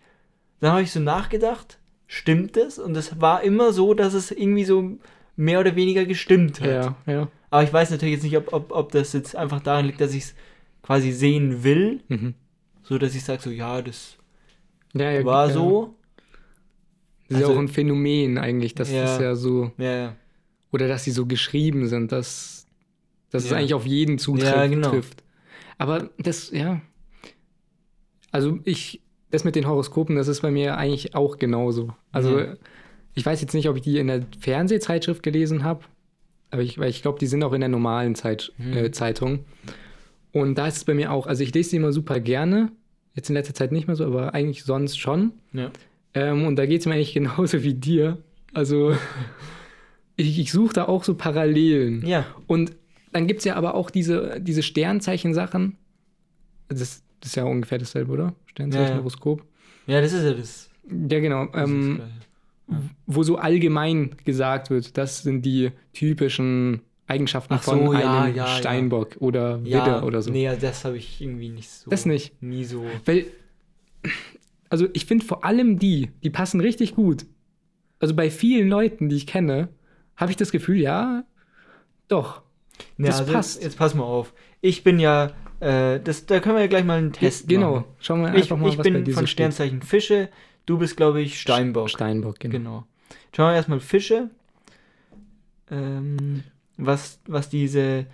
dann habe ich so nachgedacht, stimmt es? Und es war immer so, dass es irgendwie so mehr oder weniger gestimmt hat. Ja, ja. Aber ich weiß natürlich jetzt nicht, ob, ob, ob das jetzt einfach daran liegt, dass ich es quasi sehen will. Mhm. So dass ich sage, so ja, das ja, ja, war ja. so. Das ist also, ja auch ein Phänomen eigentlich, dass das ja so. Oder dass sie so geschrieben sind, dass, dass es eigentlich auf jeden zutrifft. Ja, genau. Aber das, ja. Also ich das mit den Horoskopen, das ist bei mir eigentlich auch genauso. Also mhm. ich weiß jetzt nicht, ob ich die in der Fernsehzeitschrift gelesen habe, aber ich, weil ich glaube, die sind auch in der normalen Zeit, mhm. äh, Zeitung. Und da ist es bei mir auch, also ich lese die immer super gerne. Jetzt in letzter Zeit nicht mehr so, aber eigentlich sonst schon. Ja. Ähm, und da geht es mir eigentlich [laughs] genauso wie dir. Also ich, ich suche da auch so Parallelen. Ja. Und dann gibt es ja aber auch diese, diese Sternzeichen-Sachen. Das, das ist ja ungefähr dasselbe, oder? Sternzeichen, Horoskop. Ja, das ist ja das. Ja, genau. Ähm, ja. Wo so allgemein gesagt wird, das sind die typischen Eigenschaften so, von ja, einem ja, Steinbock oder Widder oder so. Nee, das habe ich irgendwie nicht so. Das nicht. Nie so. Weil, also ich finde vor allem die, die passen richtig gut. Also bei vielen Leuten, die ich kenne, habe ich das Gefühl, ja, doch. das also passt. Jetzt, jetzt pass mal auf. Ich bin ja äh, das, da können wir ja gleich mal einen Test genau. machen. Genau, schauen wir einfach ich, mal, ich was bin von Sternzeichen steht. Fische, du bist, glaube ich, Steinbock. Steinbock, genau. genau. Schauen wir erstmal Fische, ähm, was, was diese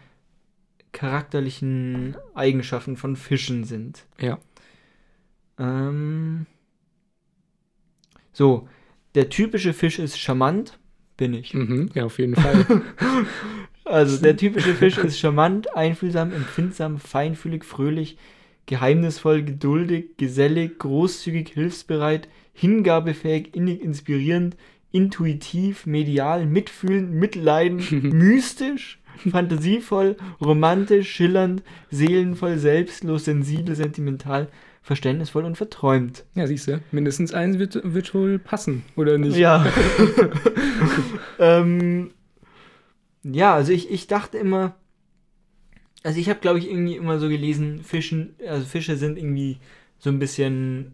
charakterlichen Eigenschaften von Fischen sind. Ja. Ähm, so, der typische Fisch ist charmant, bin ich. Mhm, ja, auf jeden Fall. [laughs] Also, der [laughs] typische Fisch ist charmant, einfühlsam, empfindsam, feinfühlig, fröhlich, geheimnisvoll, geduldig, gesellig, großzügig, hilfsbereit, hingabefähig, innig inspirierend, intuitiv, medial, mitfühlend, mitleidend, [laughs] mystisch, fantasievoll, romantisch, schillernd, seelenvoll, selbstlos, sensibel, sentimental, verständnisvoll und verträumt. Ja, siehst du, mindestens eins wird, wird wohl passen, oder nicht? Ja. [laughs] ähm, ja, also ich, ich dachte immer, also ich habe, glaube ich, irgendwie immer so gelesen, Fischen, also Fische sind irgendwie so ein bisschen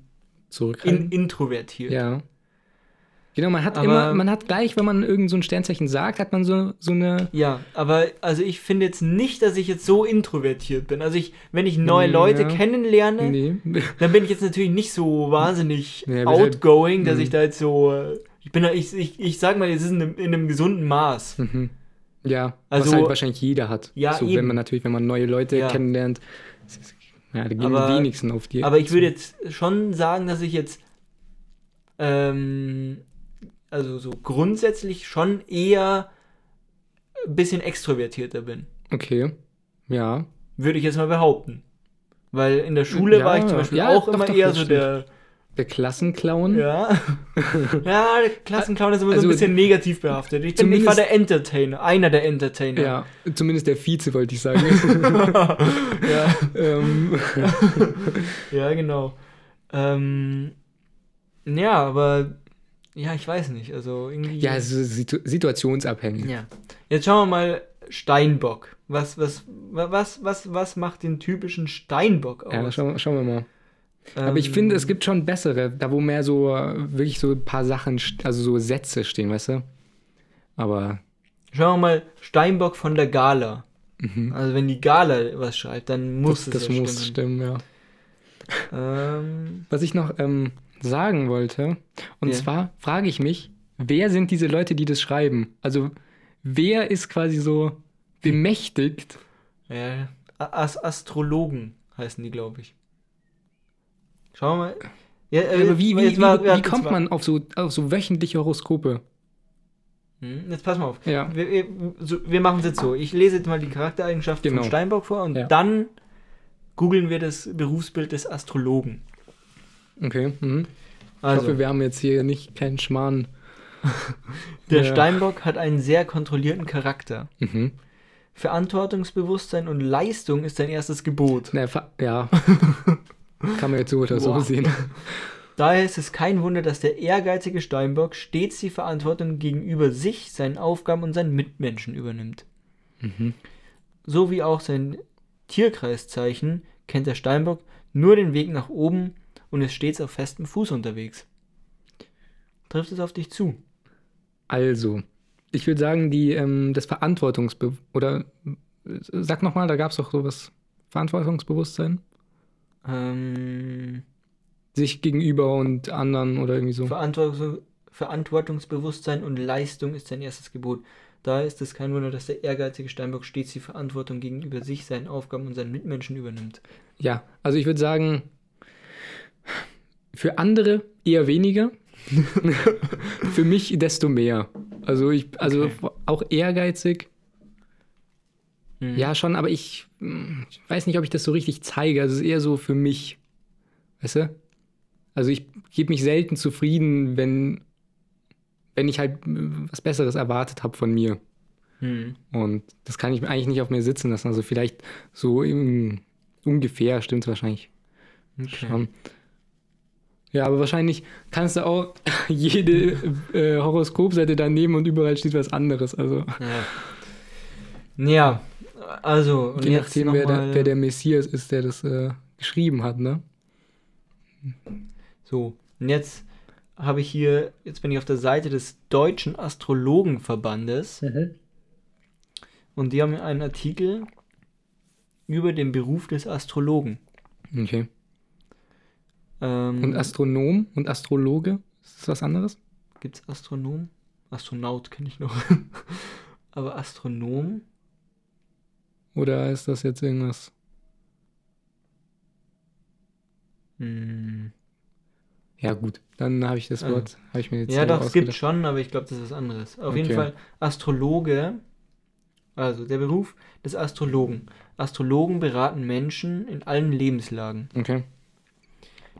in, introvertiert. Ja. Genau, man hat aber, immer, man hat gleich, wenn man irgend so ein Sternzeichen sagt, hat man so, so eine. Ja, aber also ich finde jetzt nicht, dass ich jetzt so introvertiert bin. Also ich, wenn ich neue Leute ja. kennenlerne, nee. [laughs] dann bin ich jetzt natürlich nicht so wahnsinnig ja, outgoing, halt, dass ich da jetzt so. Ich bin da, ich, ich, ich sag mal, es ist in einem, in einem gesunden Maß. Mhm. Ja, also, was halt wahrscheinlich jeder hat. Ja, so, eben. wenn man natürlich, wenn man neue Leute ja. kennenlernt, ja, da gehen aber, die wenigsten auf die. Aber ich würde jetzt schon sagen, dass ich jetzt ähm, also so grundsätzlich schon eher ein bisschen extrovertierter bin. Okay. Ja. Würde ich jetzt mal behaupten. Weil in der Schule ja, war ich zum Beispiel ja, auch doch, immer doch, eher so der. Der Klassenclown? Ja. [laughs] ja, der Klassenclown ist immer also, so ein also bisschen negativ behaftet. Ich, bin, ich war der Entertainer, einer der Entertainer. Ja, zumindest der Vize, wollte ich sagen. [laughs] ja. Ähm. [laughs] ja, genau. Ähm, ja, aber ja, ich weiß nicht. Also irgendwie. Ja, es ist situ situationsabhängig. Ja. Jetzt schauen wir mal Steinbock. Was, was, was, was, was macht den typischen Steinbock aus? Ja, schauen, schauen wir mal. Ähm, Aber ich finde, es gibt schon bessere, da wo mehr so wirklich so ein paar Sachen, also so Sätze stehen, weißt du? Aber. Schauen wir mal Steinbock von der Gala. Mhm. Also wenn die Gala was schreibt, dann muss das, es Das ja muss stimmen, ja. Ähm, was ich noch ähm, sagen wollte. Und yeah. zwar frage ich mich, wer sind diese Leute, die das schreiben? Also, wer ist quasi so bemächtigt? Ja, As Astrologen heißen die, glaube ich. Schauen wir mal. Ja, äh, aber wie, wie, wie, wie kommt man auf so, auf so wöchentliche Horoskope? Hm, jetzt pass mal auf. Ja. Wir, wir, so, wir machen es jetzt so. Ich lese jetzt mal die Charaktereigenschaften genau. von Steinbock vor und ja. dann googeln wir das Berufsbild des Astrologen. Okay. Mhm. Also. Ich hoffe, wir haben jetzt hier nicht keinen Schmarrn. [laughs] Der ja. Steinbock hat einen sehr kontrollierten Charakter. Mhm. Verantwortungsbewusstsein und Leistung ist sein erstes Gebot. Na, ja. [laughs] Kann man jetzt so oder so sehen. Daher ist es kein Wunder, dass der ehrgeizige Steinbock stets die Verantwortung gegenüber sich, seinen Aufgaben und seinen Mitmenschen übernimmt. Mhm. So wie auch sein Tierkreiszeichen kennt der Steinbock nur den Weg nach oben und ist stets auf festem Fuß unterwegs. Trifft es auf dich zu? Also, ich würde sagen, die, ähm, das Verantwortungsbe... Oder, sag nochmal, da gab es doch sowas. Verantwortungsbewusstsein? Ähm... Sich gegenüber und anderen oder irgendwie so. Verantwortung, Verantwortungsbewusstsein und Leistung ist sein erstes Gebot. Daher ist es kein Wunder, dass der ehrgeizige Steinbock stets die Verantwortung gegenüber sich, seinen Aufgaben und seinen Mitmenschen übernimmt. Ja, also ich würde sagen, für andere eher weniger. [laughs] Für mich desto mehr. Also ich, also okay. auch ehrgeizig. Mhm. Ja, schon, aber ich, ich, weiß nicht, ob ich das so richtig zeige. Also es ist eher so für mich. Weißt du? Also ich gebe mich selten zufrieden, wenn, wenn ich halt was Besseres erwartet habe von mir. Mhm. Und das kann ich eigentlich nicht auf mir sitzen lassen. Also vielleicht so im, ungefähr stimmt es wahrscheinlich okay. schon. Ja, aber wahrscheinlich kannst du auch [laughs] jede äh, Horoskopseite da nehmen und überall steht was anderes. Also. Ja, ja also. Und Je nachdem, wer der, wer der, Messias ist, der das äh, geschrieben hat, ne? So, und jetzt habe ich hier, jetzt bin ich auf der Seite des Deutschen Astrologenverbandes. Mhm. Und die haben einen Artikel über den Beruf des Astrologen. Okay. Ähm, und Astronom und Astrologe? Ist das was anderes? Gibt es Astronom? Astronaut kenne ich noch. [laughs] Aber Astronom? Oder ist das jetzt irgendwas? Hm. Ja, gut, dann habe ich das also, Wort, habe ich mir jetzt Ja, doch, es gibt schon, aber ich glaube, das ist was anderes. Auf okay. jeden Fall, Astrologe Also der Beruf des Astrologen. Astrologen beraten Menschen in allen Lebenslagen. Okay.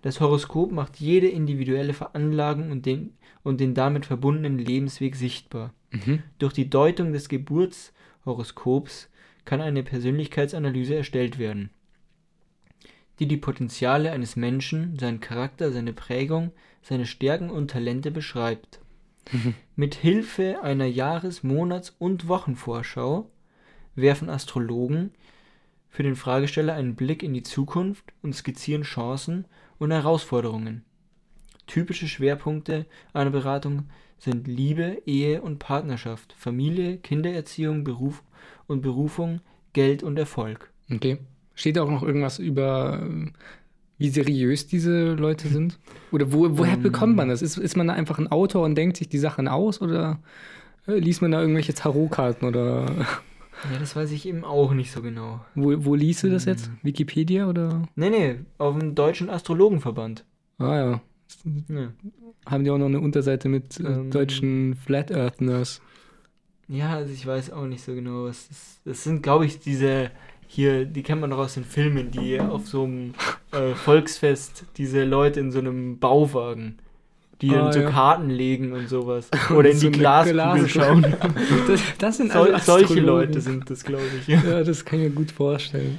Das Horoskop macht jede individuelle Veranlagung und den, und den damit verbundenen Lebensweg sichtbar. Mhm. Durch die Deutung des Geburtshoroskops kann eine Persönlichkeitsanalyse erstellt werden, die die Potenziale eines Menschen, seinen Charakter, seine Prägung, seine Stärken und Talente beschreibt. Mhm. Mit Hilfe einer Jahres-, Monats- und Wochenvorschau werfen Astrologen für den Fragesteller einen Blick in die Zukunft und skizzieren Chancen und Herausforderungen. Typische Schwerpunkte einer Beratung sind Liebe, Ehe und Partnerschaft, Familie, Kindererziehung, Beruf und Berufung, Geld und Erfolg. Okay. Steht auch noch irgendwas über, wie seriös diese Leute sind? Oder wo, woher um, bekommt man das? Ist, ist man da einfach ein Autor und denkt sich die Sachen aus oder äh, liest man da irgendwelche Tarotkarten oder. [laughs] Ja, das weiß ich eben auch nicht so genau. Wo, wo liest du das jetzt? Hm. Wikipedia oder? Nee, nee, auf dem Deutschen Astrologenverband. Ah ja. ja. Haben die auch noch eine Unterseite mit äh, ähm, deutschen Flat Earthners? Ja, also ich weiß auch nicht so genau, was das, das sind, glaube ich, diese hier, die kennt man doch aus den Filmen, die auf so einem äh, Volksfest diese Leute in so einem Bauwagen die ah, dann so ja. Karten legen und sowas. [laughs] Oder in so die Glaskugel schauen. [laughs] das, das, sind so, Solche Leute sind das, glaube ich. Ja. ja. das kann ich mir gut vorstellen.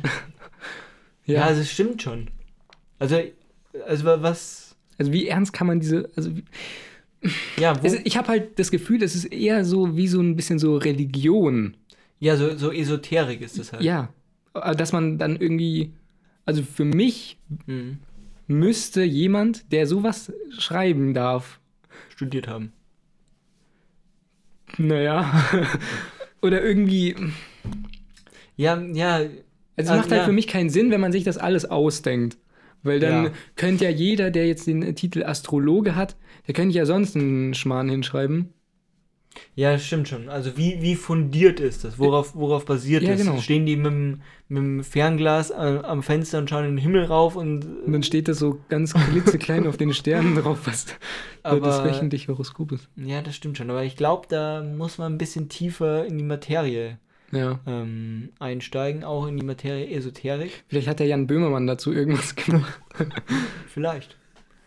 [laughs] ja, ja also es stimmt schon. Also, also was. Also wie ernst kann man diese. Also wie, ja, wo, ich habe halt das Gefühl, es ist eher so wie so ein bisschen so Religion. Ja, so, so Esoterik ist das halt. Ja. Dass man dann irgendwie. Also für mich mhm müsste jemand, der sowas schreiben darf, studiert haben. Naja. [laughs] Oder irgendwie. Ja, ja. Also es macht halt ja. für mich keinen Sinn, wenn man sich das alles ausdenkt. Weil dann ja. könnte ja jeder, der jetzt den Titel Astrologe hat, der könnte ja sonst einen Schmarrn hinschreiben. Ja, stimmt schon. Also wie, wie fundiert ist das? Worauf, worauf basiert ja, das? Genau. Stehen die mit dem, mit dem Fernglas am Fenster und schauen in den Himmel rauf und. Und dann steht das so ganz klitzeklein auf den Sternen drauf, was aber, das wöchentliche Horoskop ist. Ja, das stimmt schon. Aber ich glaube, da muss man ein bisschen tiefer in die Materie ja. ähm, einsteigen, auch in die Materie Esoterik. Vielleicht hat der Jan Böhmermann dazu irgendwas gemacht. [laughs] Vielleicht.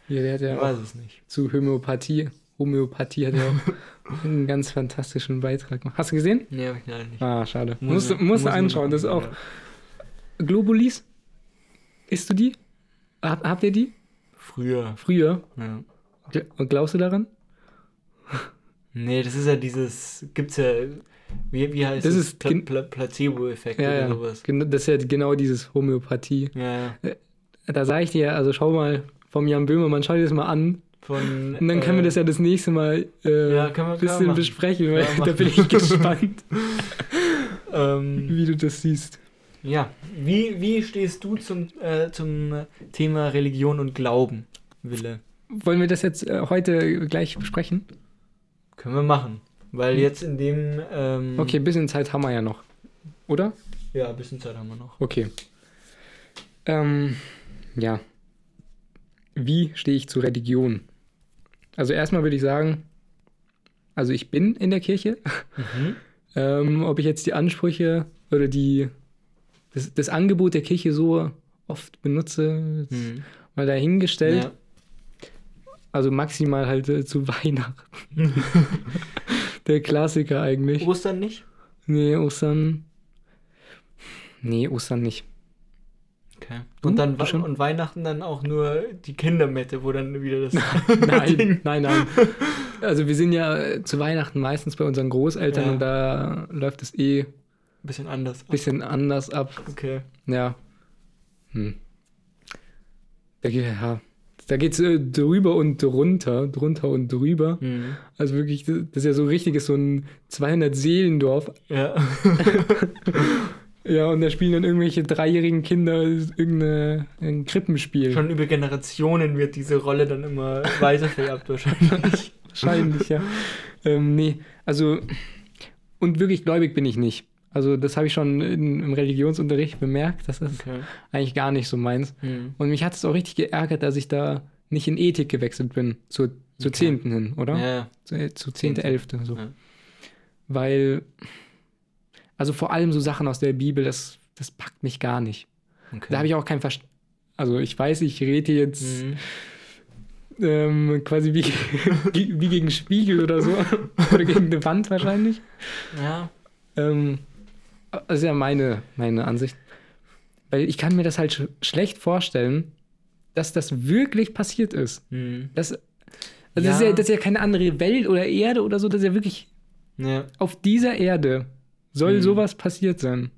Ja, der hat ja ich weiß es nicht. Zu Homöopathie. Homöopathie hat ja auch [laughs] einen ganz fantastischen Beitrag gemacht. Hast du gesehen? Nee, hab ich leider nicht. Ah, schade. Muss, musst, musst du anschauen. Das ist auch. Ja. Globulis? Isst du die? Hab, habt ihr die? Früher. Früher? Ja. Und glaubst du daran? Nee, das ist ja dieses. Gibt's ja. Wie, wie heißt das? Das ist Pla Pla Placebo-Effekt ja, oder sowas. Das ist ja genau dieses Homöopathie. Ja, ja. Äh, da sage ich dir, also schau mal vom Jan Böhmermann, schau dir das mal an. Von, und dann können äh, wir das ja das nächste Mal äh, ja, ein bisschen besprechen, weil [laughs] da bin ich gespannt, [laughs] ähm, wie du das siehst. Ja, wie, wie stehst du zum, äh, zum Thema Religion und Glauben, Wille? Wollen wir das jetzt äh, heute gleich besprechen? Können wir machen, weil hm. jetzt in dem... Ähm, okay, ein bisschen Zeit haben wir ja noch, oder? Ja, ein bisschen Zeit haben wir noch. Okay. Ähm, ja. Wie stehe ich zu Religion? Also erstmal würde ich sagen, also ich bin in der Kirche. Mhm. [laughs] ähm, ob ich jetzt die Ansprüche oder die, das, das Angebot der Kirche so oft benutze, mhm. mal dahingestellt. Ja. Also maximal halt äh, zu [laughs] Weihnachten. [laughs] der Klassiker eigentlich. Ostern nicht? Nee, Ostern. Nee, Ostern nicht. Okay. Und dann und Weihnachten dann auch nur die Kindermette, wo dann wieder das. [laughs] nein, [laughs] nein, nein. Also wir sind ja äh, zu Weihnachten meistens bei unseren Großeltern ja. und da läuft es eh. Bisschen anders. Ab. Bisschen anders ab. Okay. Ja. Hm. Ja, da geht es äh, drüber und drunter, drunter und drüber. Mhm. Also wirklich, das ist ja so richtig, so ein 200-Seelendorf. Ja. [laughs] Ja, und da spielen dann irgendwelche dreijährigen Kinder irgendein Krippenspiel. Schon über Generationen wird diese Rolle dann immer weitervererbt wahrscheinlich. [laughs] wahrscheinlich, ja. Ähm, nee, also, und wirklich gläubig bin ich nicht. Also das habe ich schon in, im Religionsunterricht bemerkt, das ist okay. eigentlich gar nicht so meins. Mhm. Und mich hat es auch richtig geärgert, dass ich da nicht in Ethik gewechselt bin, zur, zur okay. 10. hin, oder? Ja. Zu, zu 10., 11. so. Ja. Weil Also vor allem so Sachen aus der Bibel, das, das packt mich gar nicht. Okay. Da habe ich auch kein Verständnis. Also ich weiß, ich rede jetzt mhm. ähm, quasi wie, [laughs] wie gegen Spiegel oder so. [laughs] oder gegen eine Wand wahrscheinlich. Ja. Ähm, das ist ja meine, meine Ansicht. Weil ich kann mir das halt sch schlecht vorstellen, dass das wirklich passiert ist. Mhm. Das, also ja. Das, ist ja, das ist ja keine andere Welt oder Erde oder so, das ist ja wirklich ja. auf dieser Erde soll mhm. sowas passiert sein.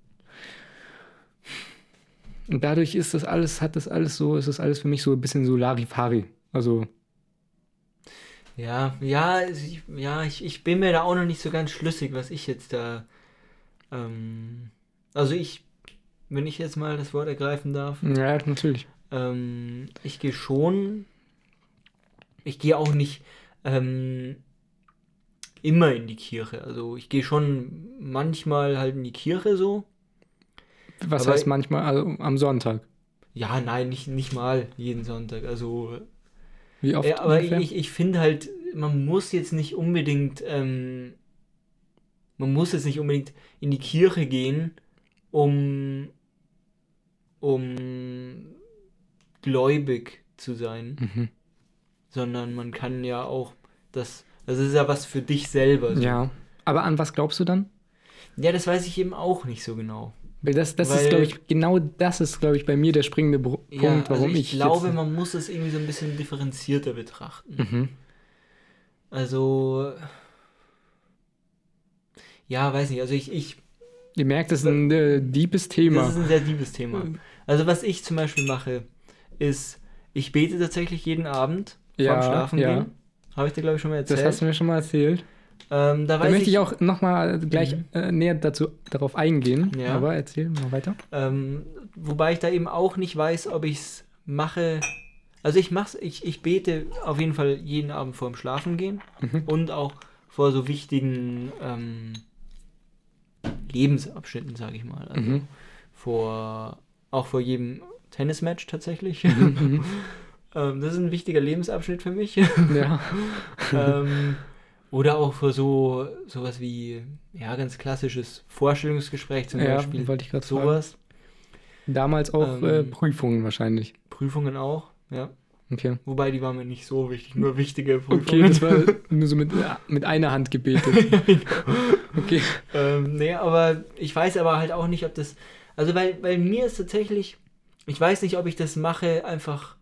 Und dadurch ist das alles, hat das alles so, ist das alles für mich so ein bisschen so Larifari. Also. Ja, ja, ich, ja, ich, ich bin mir da auch noch nicht so ganz schlüssig, was ich jetzt da. Ähm, also ich, wenn ich jetzt mal das Wort ergreifen darf. Ja, natürlich. Ähm, ich gehe schon. Ich gehe auch nicht ähm, immer in die Kirche. Also ich gehe schon manchmal halt in die Kirche so. Was heißt manchmal? Also am Sonntag? Ja, nein, nicht, nicht mal jeden Sonntag. Also. Wie oft? Ja, aber ungefähr? ich, ich finde halt, man muss jetzt nicht unbedingt. Ähm, man muss jetzt nicht unbedingt in die Kirche gehen, um. um gläubig zu sein. Mhm. Sondern man kann ja auch das. Das ist ja was für dich selber. So. Ja. Aber an was glaubst du dann? Ja, das weiß ich eben auch nicht so genau. Das, das Weil, ist, glaube ich, genau das ist, glaube ich, bei mir der springende Punkt, ja, also warum ich. Ich glaube, man muss es irgendwie so ein bisschen differenzierter betrachten. Mhm. Also. Ja, weiß nicht. Also ich. ich Ihr merkt, das ist ein äh, deepes Thema. Das ist ein sehr deepes Thema. Also, was ich zum Beispiel mache, ist, ich bete tatsächlich jeden Abend ja, vorm Schlafen ja. gehen. Habe ich dir, glaube ich, schon mal erzählt. Das hast du mir schon mal erzählt. Ähm, da, da möchte ich, ich auch nochmal gleich mhm. äh, näher dazu, darauf eingehen. Ja. Aber erzähl mal weiter. Ähm, wobei ich da eben auch nicht weiß, ob ich es mache. Also ich mach's, ich, ich bete auf jeden Fall jeden Abend vor dem Schlafengehen mhm. und auch vor so wichtigen ähm, Lebensabschnitten, sage ich mal. Also mhm. vor auch vor jedem Tennismatch tatsächlich. Mhm. mhm. [laughs] ähm, das ist ein wichtiger Lebensabschnitt für mich. Ja. [laughs] ähm, oder auch für so sowas wie, ja, ganz klassisches Vorstellungsgespräch zum ja, Beispiel. wollte ich gerade sowas. Damals auch ähm, äh, Prüfungen wahrscheinlich. Prüfungen auch, ja. Okay. Wobei die waren mir nicht so wichtig, nur wichtige Prüfungen. Okay, das war [laughs] nur so mit, mit einer Hand gebetet. Genau. Okay. [laughs] Ähm, nee, aber ich weiß aber halt auch nicht, ob das. Also, weil, weil mir ist tatsächlich. Ich weiß nicht, ob ich das mache, einfach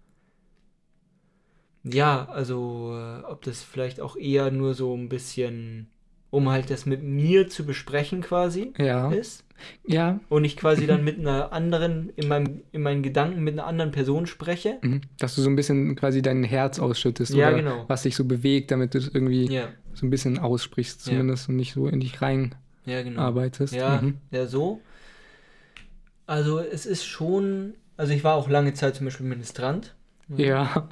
ja, also äh, ob das vielleicht auch eher nur so ein bisschen, um halt das mit mir zu besprechen quasi ja. ist. Ja. Und ich quasi dann [laughs] mit einer anderen, in, meinem, in meinen Gedanken mit einer anderen Person spreche. Mhm. Dass du so ein bisschen quasi dein Herz ausschüttest ja, oder genau. was dich so bewegt, damit du es irgendwie ja. so ein bisschen aussprichst zumindest und nicht so in dich rein ja, genau. arbeitest. Ja, mhm. ja, so. Also es ist schon, also ich war auch lange Zeit zum Beispiel Ministrant. Ja.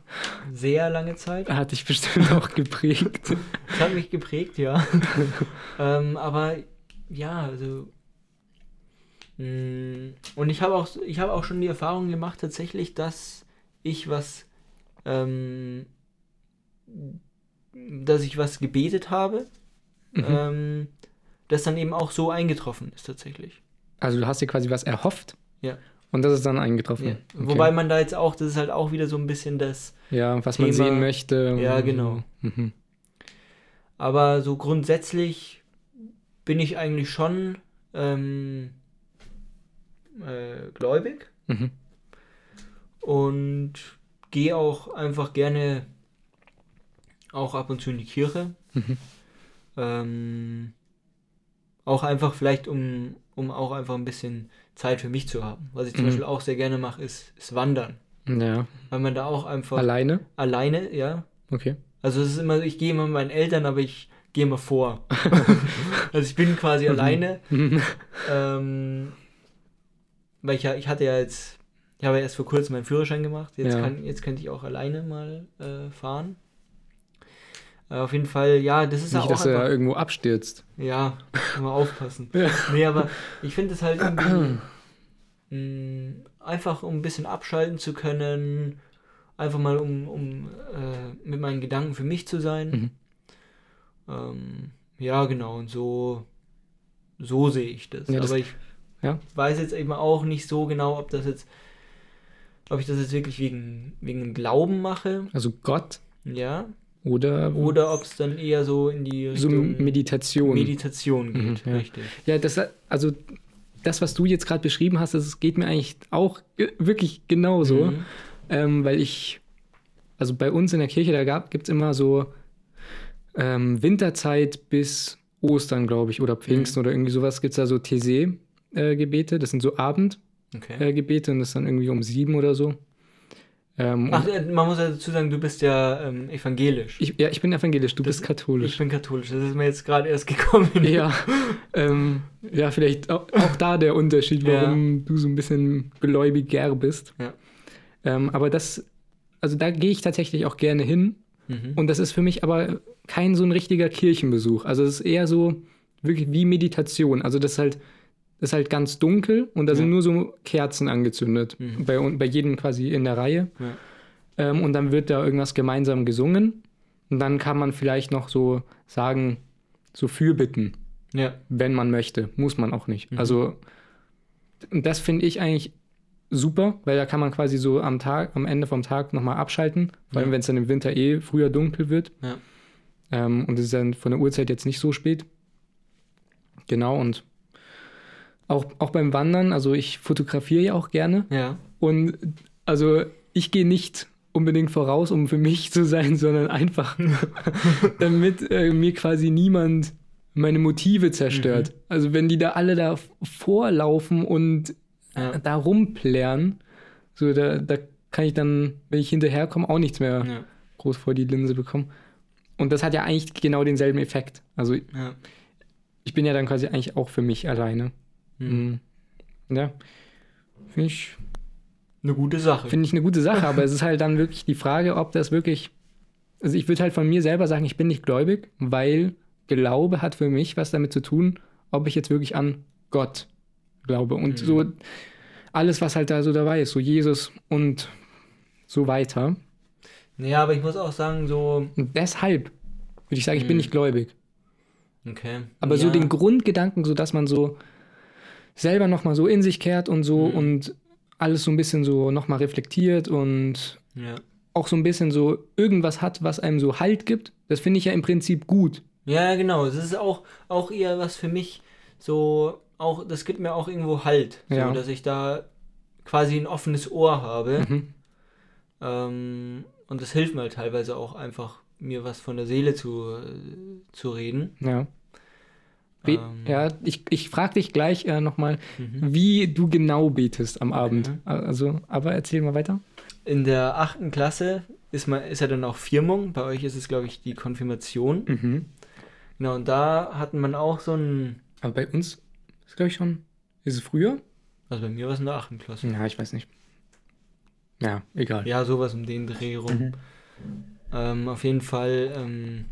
Sehr lange Zeit. Hat dich bestimmt auch geprägt. [laughs] das hat mich geprägt, ja. [laughs] ähm, aber ja, also. Mh, mm, und ich habe auch, ich auch schon die Erfahrung gemacht, tatsächlich, dass ich was, ähm, dass ich was gebetet habe, mhm. ähm, das dann eben auch so eingetroffen ist, tatsächlich. Also du hast dir quasi was erhofft? Ja. Und das ist dann eingetroffen. Ja. Okay. Wobei man da jetzt auch, das ist halt auch wieder so ein bisschen das. Ja, was Thema, man sehen möchte. Ja, genau. Mhm. Aber so grundsätzlich bin ich eigentlich schon ähm, äh, gläubig mhm. und gehe auch einfach gerne auch ab und zu in die Kirche. Mhm. Ähm, auch einfach vielleicht, um, um auch einfach ein bisschen Zeit für mich zu haben. Was ich zum mhm. Beispiel auch sehr gerne mache, ist, ist Wandern. Ja. Weil man da auch einfach. Alleine? Alleine, ja. Okay. Also es ist immer, ich gehe immer mit meinen Eltern, aber ich gehe immer vor. [laughs] also ich bin quasi alleine. ähm, weil ich ja, ich hatte ja jetzt, ich habe ja erst vor kurzem meinen Führerschein gemacht. Jetzt, ja. kann, jetzt könnte ich auch alleine mal äh, fahren. Äh, auf jeden Fall, ja, das ist Nicht, auch. dass einfach, er irgendwo abstürzt. Ja, immer aufpassen. [laughs] ja. Nee, aber ich finde es halt irgendwie. mh, [clears throat] mm, einfach um ein bisschen abschalten zu können. Einfach mal, um, um äh, mit meinen Gedanken für mich zu sein. Mhm. Ähm, ja, genau. Und so. so sehe ich das. Ja, das Aber ich ja. weiß jetzt eben auch nicht so genau, ob das jetzt, ob ich das jetzt wirklich wegen, wegen Glauben mache. Also Gott. Ja. Oder, oder ob es dann eher so in die Richtung so Meditation. Meditation geht, mhm, ja. richtig. Ja, das, also das, was du jetzt gerade beschrieben hast, das geht mir eigentlich auch wirklich genauso. Mhm. Ähm, weil ich, also bei uns in der Kirche, da gibt es immer so ähm, Winterzeit bis Ostern, glaube ich, oder Pfingsten mhm. oder irgendwie sowas, gibt es da so TC-Gebete. Äh, das sind so Abendgebete okay. äh, und das ist dann irgendwie um sieben oder so. Ähm, Ach, äh, man muss ja dazu sagen, du bist ja ähm, evangelisch. Ich, ja, ich bin evangelisch, du das, bist katholisch. Ich bin katholisch, das ist mir jetzt gerade erst [laughs] gekommen. Ja, ähm, ja vielleicht auch, auch, da der Unterschied, warum ja. du so ein bisschen gläubiger bist. Ja. Ähm, aber das, also da gehe ich tatsächlich auch gerne hin. Mhm. Und das ist für mich aber kein so ein richtiger Kirchenbesuch. Also es ist eher so wirklich wie Meditation. Also das ist halt ist halt ganz dunkel und da ja. sind nur so Kerzen angezündet. Mhm. Bei, bei jedem quasi in der Reihe. Ja. Ähm, und dann wird da irgendwas gemeinsam gesungen. Und dann kann man vielleicht noch so sagen, so Fürbitten. Ja. Wenn man möchte. Muss man auch nicht. Mhm. Also, das finde ich eigentlich super, weil da kann man quasi so am Tag, am Ende vom Tag nochmal abschalten. Vor allem, wenn es dann im Winter eh früher dunkel wird. Ähm, und es ist dann von der Uhrzeit jetzt nicht so spät. Genau, und auch, auch beim Wandern, also ich fotografiere ja auch gerne. Ja. Und also ich gehe nicht unbedingt voraus, um für mich [laughs] zu sein, sondern einfach, [laughs] damit äh, mir quasi niemand meine Motive zerstört. Mhm. Also wenn die da alle da vorlaufen und ja. da rumplären, so da, da kann ich dann, wenn ich hinterherkomme, auch nichts mehr ja. groß vor die Linse bekommen. Und das hat ja eigentlich genau denselben Effekt. Also ja. ich bin ja dann quasi eigentlich auch für mich alleine. Mhm. Ja, finde ich eine gute Sache. Finde ich eine gute Sache, aber es ist halt dann wirklich die Frage, ob das wirklich. Also ich würde halt von mir selber sagen, ich bin nicht gläubig, weil Glaube hat für mich was damit zu tun, ob ich jetzt wirklich an Gott glaube. Und mhm. so alles, was halt da so dabei ist, so Jesus und so weiter. Ja, aber ich muss auch sagen, so. Und deshalb würde ich sagen, ich mhm. bin nicht gläubig. Okay. Aber ja. so den Grundgedanken, so dass man so selber nochmal so in sich kehrt und so mhm. und alles so ein bisschen so nochmal reflektiert und ja. auch so ein bisschen so irgendwas hat, was einem so Halt gibt, das finde ich ja im Prinzip gut. Ja, genau. Das ist auch, auch eher was für mich so, auch, das gibt mir auch irgendwo Halt. So, ja. dass ich da quasi ein offenes Ohr habe. Mhm. Ähm, und das hilft mir teilweise auch einfach, mir was von der Seele zu, äh, zu reden. Ja. Be ähm. Ja, ich, ich frage dich gleich äh, nochmal, mhm. wie du genau betest am Abend. Mhm. Also, aber erzähl mal weiter. In der achten Klasse ist, man, ist ja dann auch Firmung. Bei euch ist es, glaube ich, die Konfirmation. Mhm. Genau, und da hatten man auch so ein. Aber bei uns ist, glaube ich, schon. Ist es früher? Also bei mir war es in der achten Klasse. Ja, ich weiß nicht. Ja, egal. Ja, sowas um den Dreh rum. Mhm. Ähm, auf jeden Fall ähm,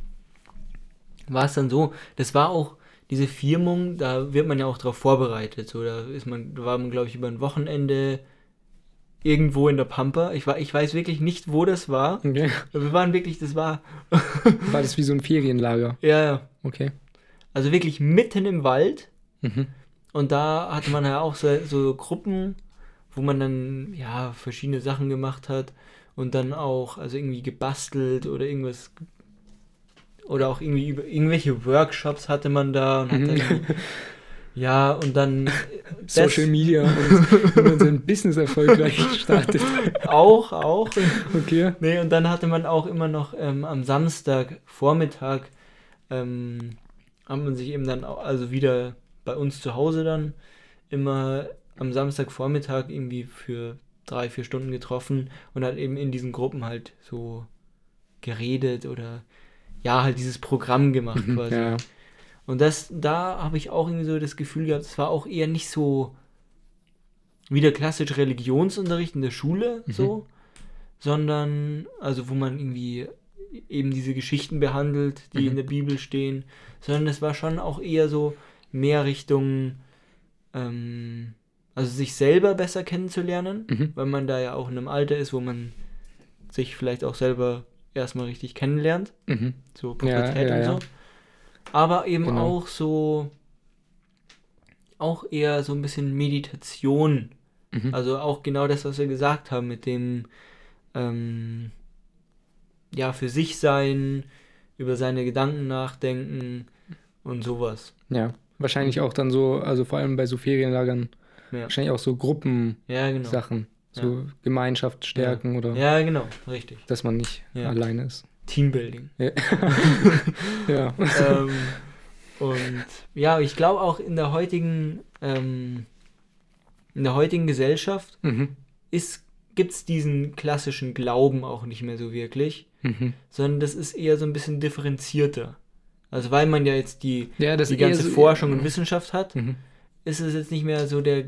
war es dann so. Das war auch diese Firmung, da wird man ja auch darauf vorbereitet. So, da ist man, da war man, glaube ich, über ein Wochenende irgendwo in der Pampa. Ich, war, ich weiß wirklich nicht, wo das war. Okay. Wir waren wirklich, das war. [laughs] war das wie so ein Ferienlager? Ja, ja. Okay. Also wirklich mitten im Wald. Mhm. Und da hatte man ja auch so, so Gruppen, wo man dann ja verschiedene Sachen gemacht hat und dann auch also irgendwie gebastelt oder irgendwas oder auch irgendwie über irgendwelche Workshops hatte man da und mhm. ja und dann Social Media und man sein Business erfolgreich [laughs] startet. auch, auch. Okay. Nee, und dann hatte man auch immer noch ähm, am Samstag Vormittag ähm, haben man sich eben dann auch, also wieder bei uns zu Hause dann immer am Samstagvormittag irgendwie für drei, vier Stunden getroffen und hat eben in diesen Gruppen halt so geredet oder ja, halt dieses Programm gemacht mhm, quasi. Ja. Und das, da habe ich auch irgendwie so das Gefühl gehabt, es war auch eher nicht so wie der klassische Religionsunterricht in der Schule, mhm. so, sondern, also wo man irgendwie eben diese Geschichten behandelt, die mhm. in der Bibel stehen, sondern es war schon auch eher so mehr Richtung, ähm, also sich selber besser kennenzulernen, mhm. weil man da ja auch in einem Alter ist, wo man sich vielleicht auch selber erstmal richtig kennenlernt. Mhm. So Pubertät ja, ja, und so. Aber eben genau. auch so, auch eher so ein bisschen Meditation. Mhm. Also auch genau das, was wir gesagt haben, mit dem ähm, ja, für sich sein, über seine Gedanken nachdenken und sowas. Ja, wahrscheinlich auch dann so, also vor allem bei so Ferienlagern, ja. wahrscheinlich auch so Gruppensachen. Ja, genau. So ja. Gemeinschaft stärken ja. oder. Ja, genau, richtig. Dass man nicht alleine ist. Teambuilding. Ja. [laughs] ja. ähm, und ja, ich glaube auch in der heutigen, ähm, in der heutigen Gesellschaft mhm. gibt es diesen klassischen Glauben auch nicht mehr so wirklich, mhm. sondern das ist eher so ein bisschen differenzierter. Also weil man ja jetzt die, ja, die ganze so, Forschung ja. und Wissenschaft hat, mhm. ist es jetzt nicht mehr so der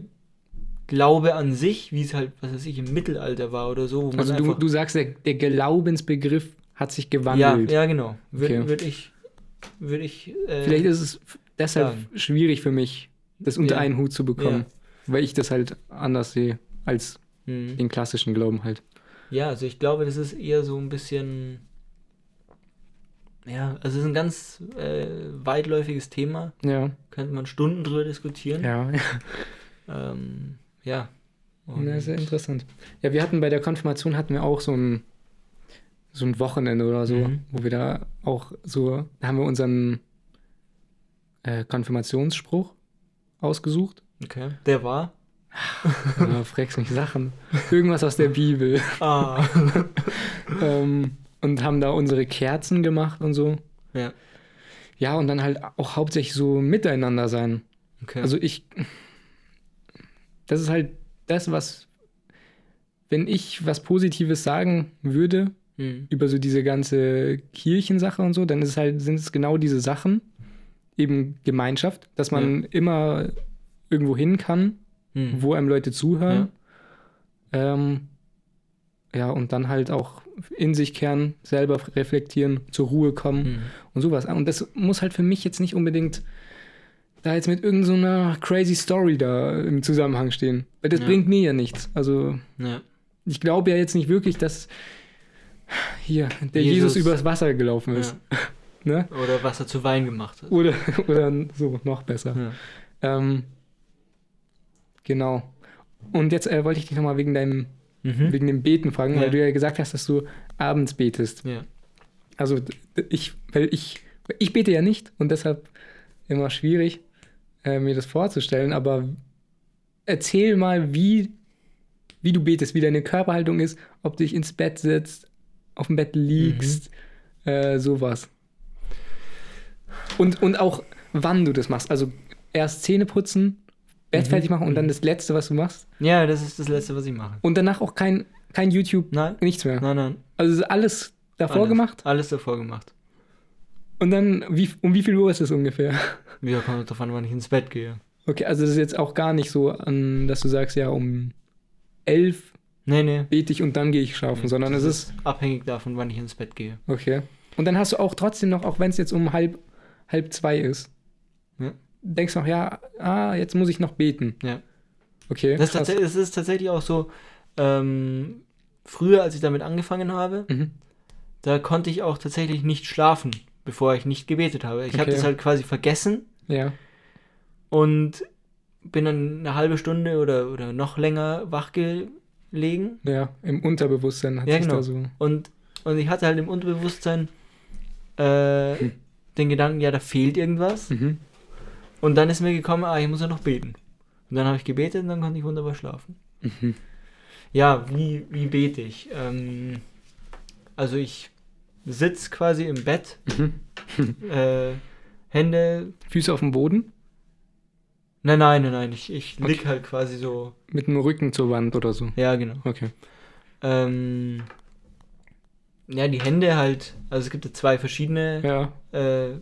Glaube an sich, wie es halt, was weiß ich, im Mittelalter war oder so. also du, du sagst, der, der Glaubensbegriff hat sich gewandelt. Ja, ja genau. Würde okay. würd ich. Würd ich äh, Vielleicht ist es deshalb sagen. schwierig für mich, das unter ja. einen Hut zu bekommen, ja. weil ich das halt anders sehe als mhm. den klassischen Glauben halt. Ja, also ich glaube, das ist eher so ein bisschen. Ja, also es ist ein ganz äh, weitläufiges Thema. Ja. Könnte man Stunden drüber diskutieren. Ja. ähm, ja. Und ja, sehr interessant. Ja, wir hatten bei der Konfirmation hatten wir auch so ein so ein Wochenende oder so, mhm. wo wir da auch so, da haben wir unseren äh, Konfirmationsspruch ausgesucht. Okay. Der war? ja, fragst mich Sachen. Irgendwas aus der Bibel. Ah. [laughs] ähm, und haben da unsere Kerzen gemacht und so. Ja. Ja, und dann halt auch hauptsächlich so miteinander sein. Okay. Also ich, das ist halt das, was, wenn ich was Positives sagen würde, mhm. über so diese ganze Kirchensache und so, dann ist halt, sind es genau diese Sachen, eben Gemeinschaft, dass man ja. immer irgendwo hin kann, mhm. wo einem Leute zuhören. Ja. Ähm, ja, und dann halt auch in sich kehren, selber reflektieren, zur Ruhe kommen mhm. und sowas. Und das muss halt für mich jetzt nicht unbedingt da jetzt mit irgendeiner so crazy Story da im Zusammenhang stehen. Weil das ja. bringt mir ja nichts. Also, ja. ich glaube ja jetzt nicht wirklich, dass hier, der Jesus, Jesus übers Wasser gelaufen ist. Ja. [laughs] ne? Oder Wasser zu Wein gemacht hat. Oder, [laughs] oder so, noch besser. Ähm, genau. Und jetzt äh, wollte ich dich nochmal wegen deinem, mhm. wegen dem Beten fragen, weil du ja gesagt hast, dass du abends betest. Also ich, weil ich, ich bete ja nicht und deshalb immer schwierig, äh, mir das vorzustellen, aber erzähl mal, wie, wie du betest, wie deine Körperhaltung ist, ob du dich ins Bett setzt, auf dem Bett liegst, mhm. äh, sowas. Und, und auch, wann du das machst. Also erst Zähne putzen, Bett mhm. fertig machen und dann mhm. das Letzte, was du machst. Ja, das ist das Letzte, was ich mache. Und danach auch kein, kein YouTube, nein. nichts mehr. Nein, nein. Also alles davor alles, gemacht? Alles davor gemacht. Und dann, wie, um wie viel Uhr ist es ungefähr? Ja, kommt davon, wann ich ins Bett gehe. Okay, also das ist jetzt auch gar nicht so, an, dass du sagst, ja, um elf Nee, nee. Bete ich und dann gehe ich schlafen, nee, sondern es ist, ist. Abhängig davon, wann ich ins Bett gehe. Okay. Und dann hast du auch trotzdem noch, auch wenn es jetzt um halb, halb zwei ist, ja. denkst du noch, ja, ah, jetzt muss ich noch beten. Ja. Okay. Das, ist, das ist tatsächlich auch so, ähm, früher, als ich damit angefangen habe, mhm. da konnte ich auch tatsächlich nicht schlafen, bevor ich nicht gebetet habe. Ich okay. habe das halt quasi vergessen. Ja. Und bin dann eine halbe Stunde oder, oder noch länger wach gewesen legen. Ja, im Unterbewusstsein hat ja, sich genau. da so. Und, und ich hatte halt im Unterbewusstsein äh, hm. den Gedanken, ja, da fehlt irgendwas. Mhm. Und dann ist mir gekommen, ah, ich muss ja noch beten. Und dann habe ich gebetet und dann konnte ich wunderbar schlafen. Mhm. Ja, wie, wie bete ich? Ähm, also ich sitze quasi im Bett, mhm. [laughs] äh, Hände. Füße auf dem Boden? Nein, nein, nein, nein. Ich, ich okay. lieg halt quasi so. Mit dem Rücken zur Wand oder so. Ja, genau. Okay. Ähm, ja, die Hände halt, also es gibt ja zwei verschiedene ja. äh,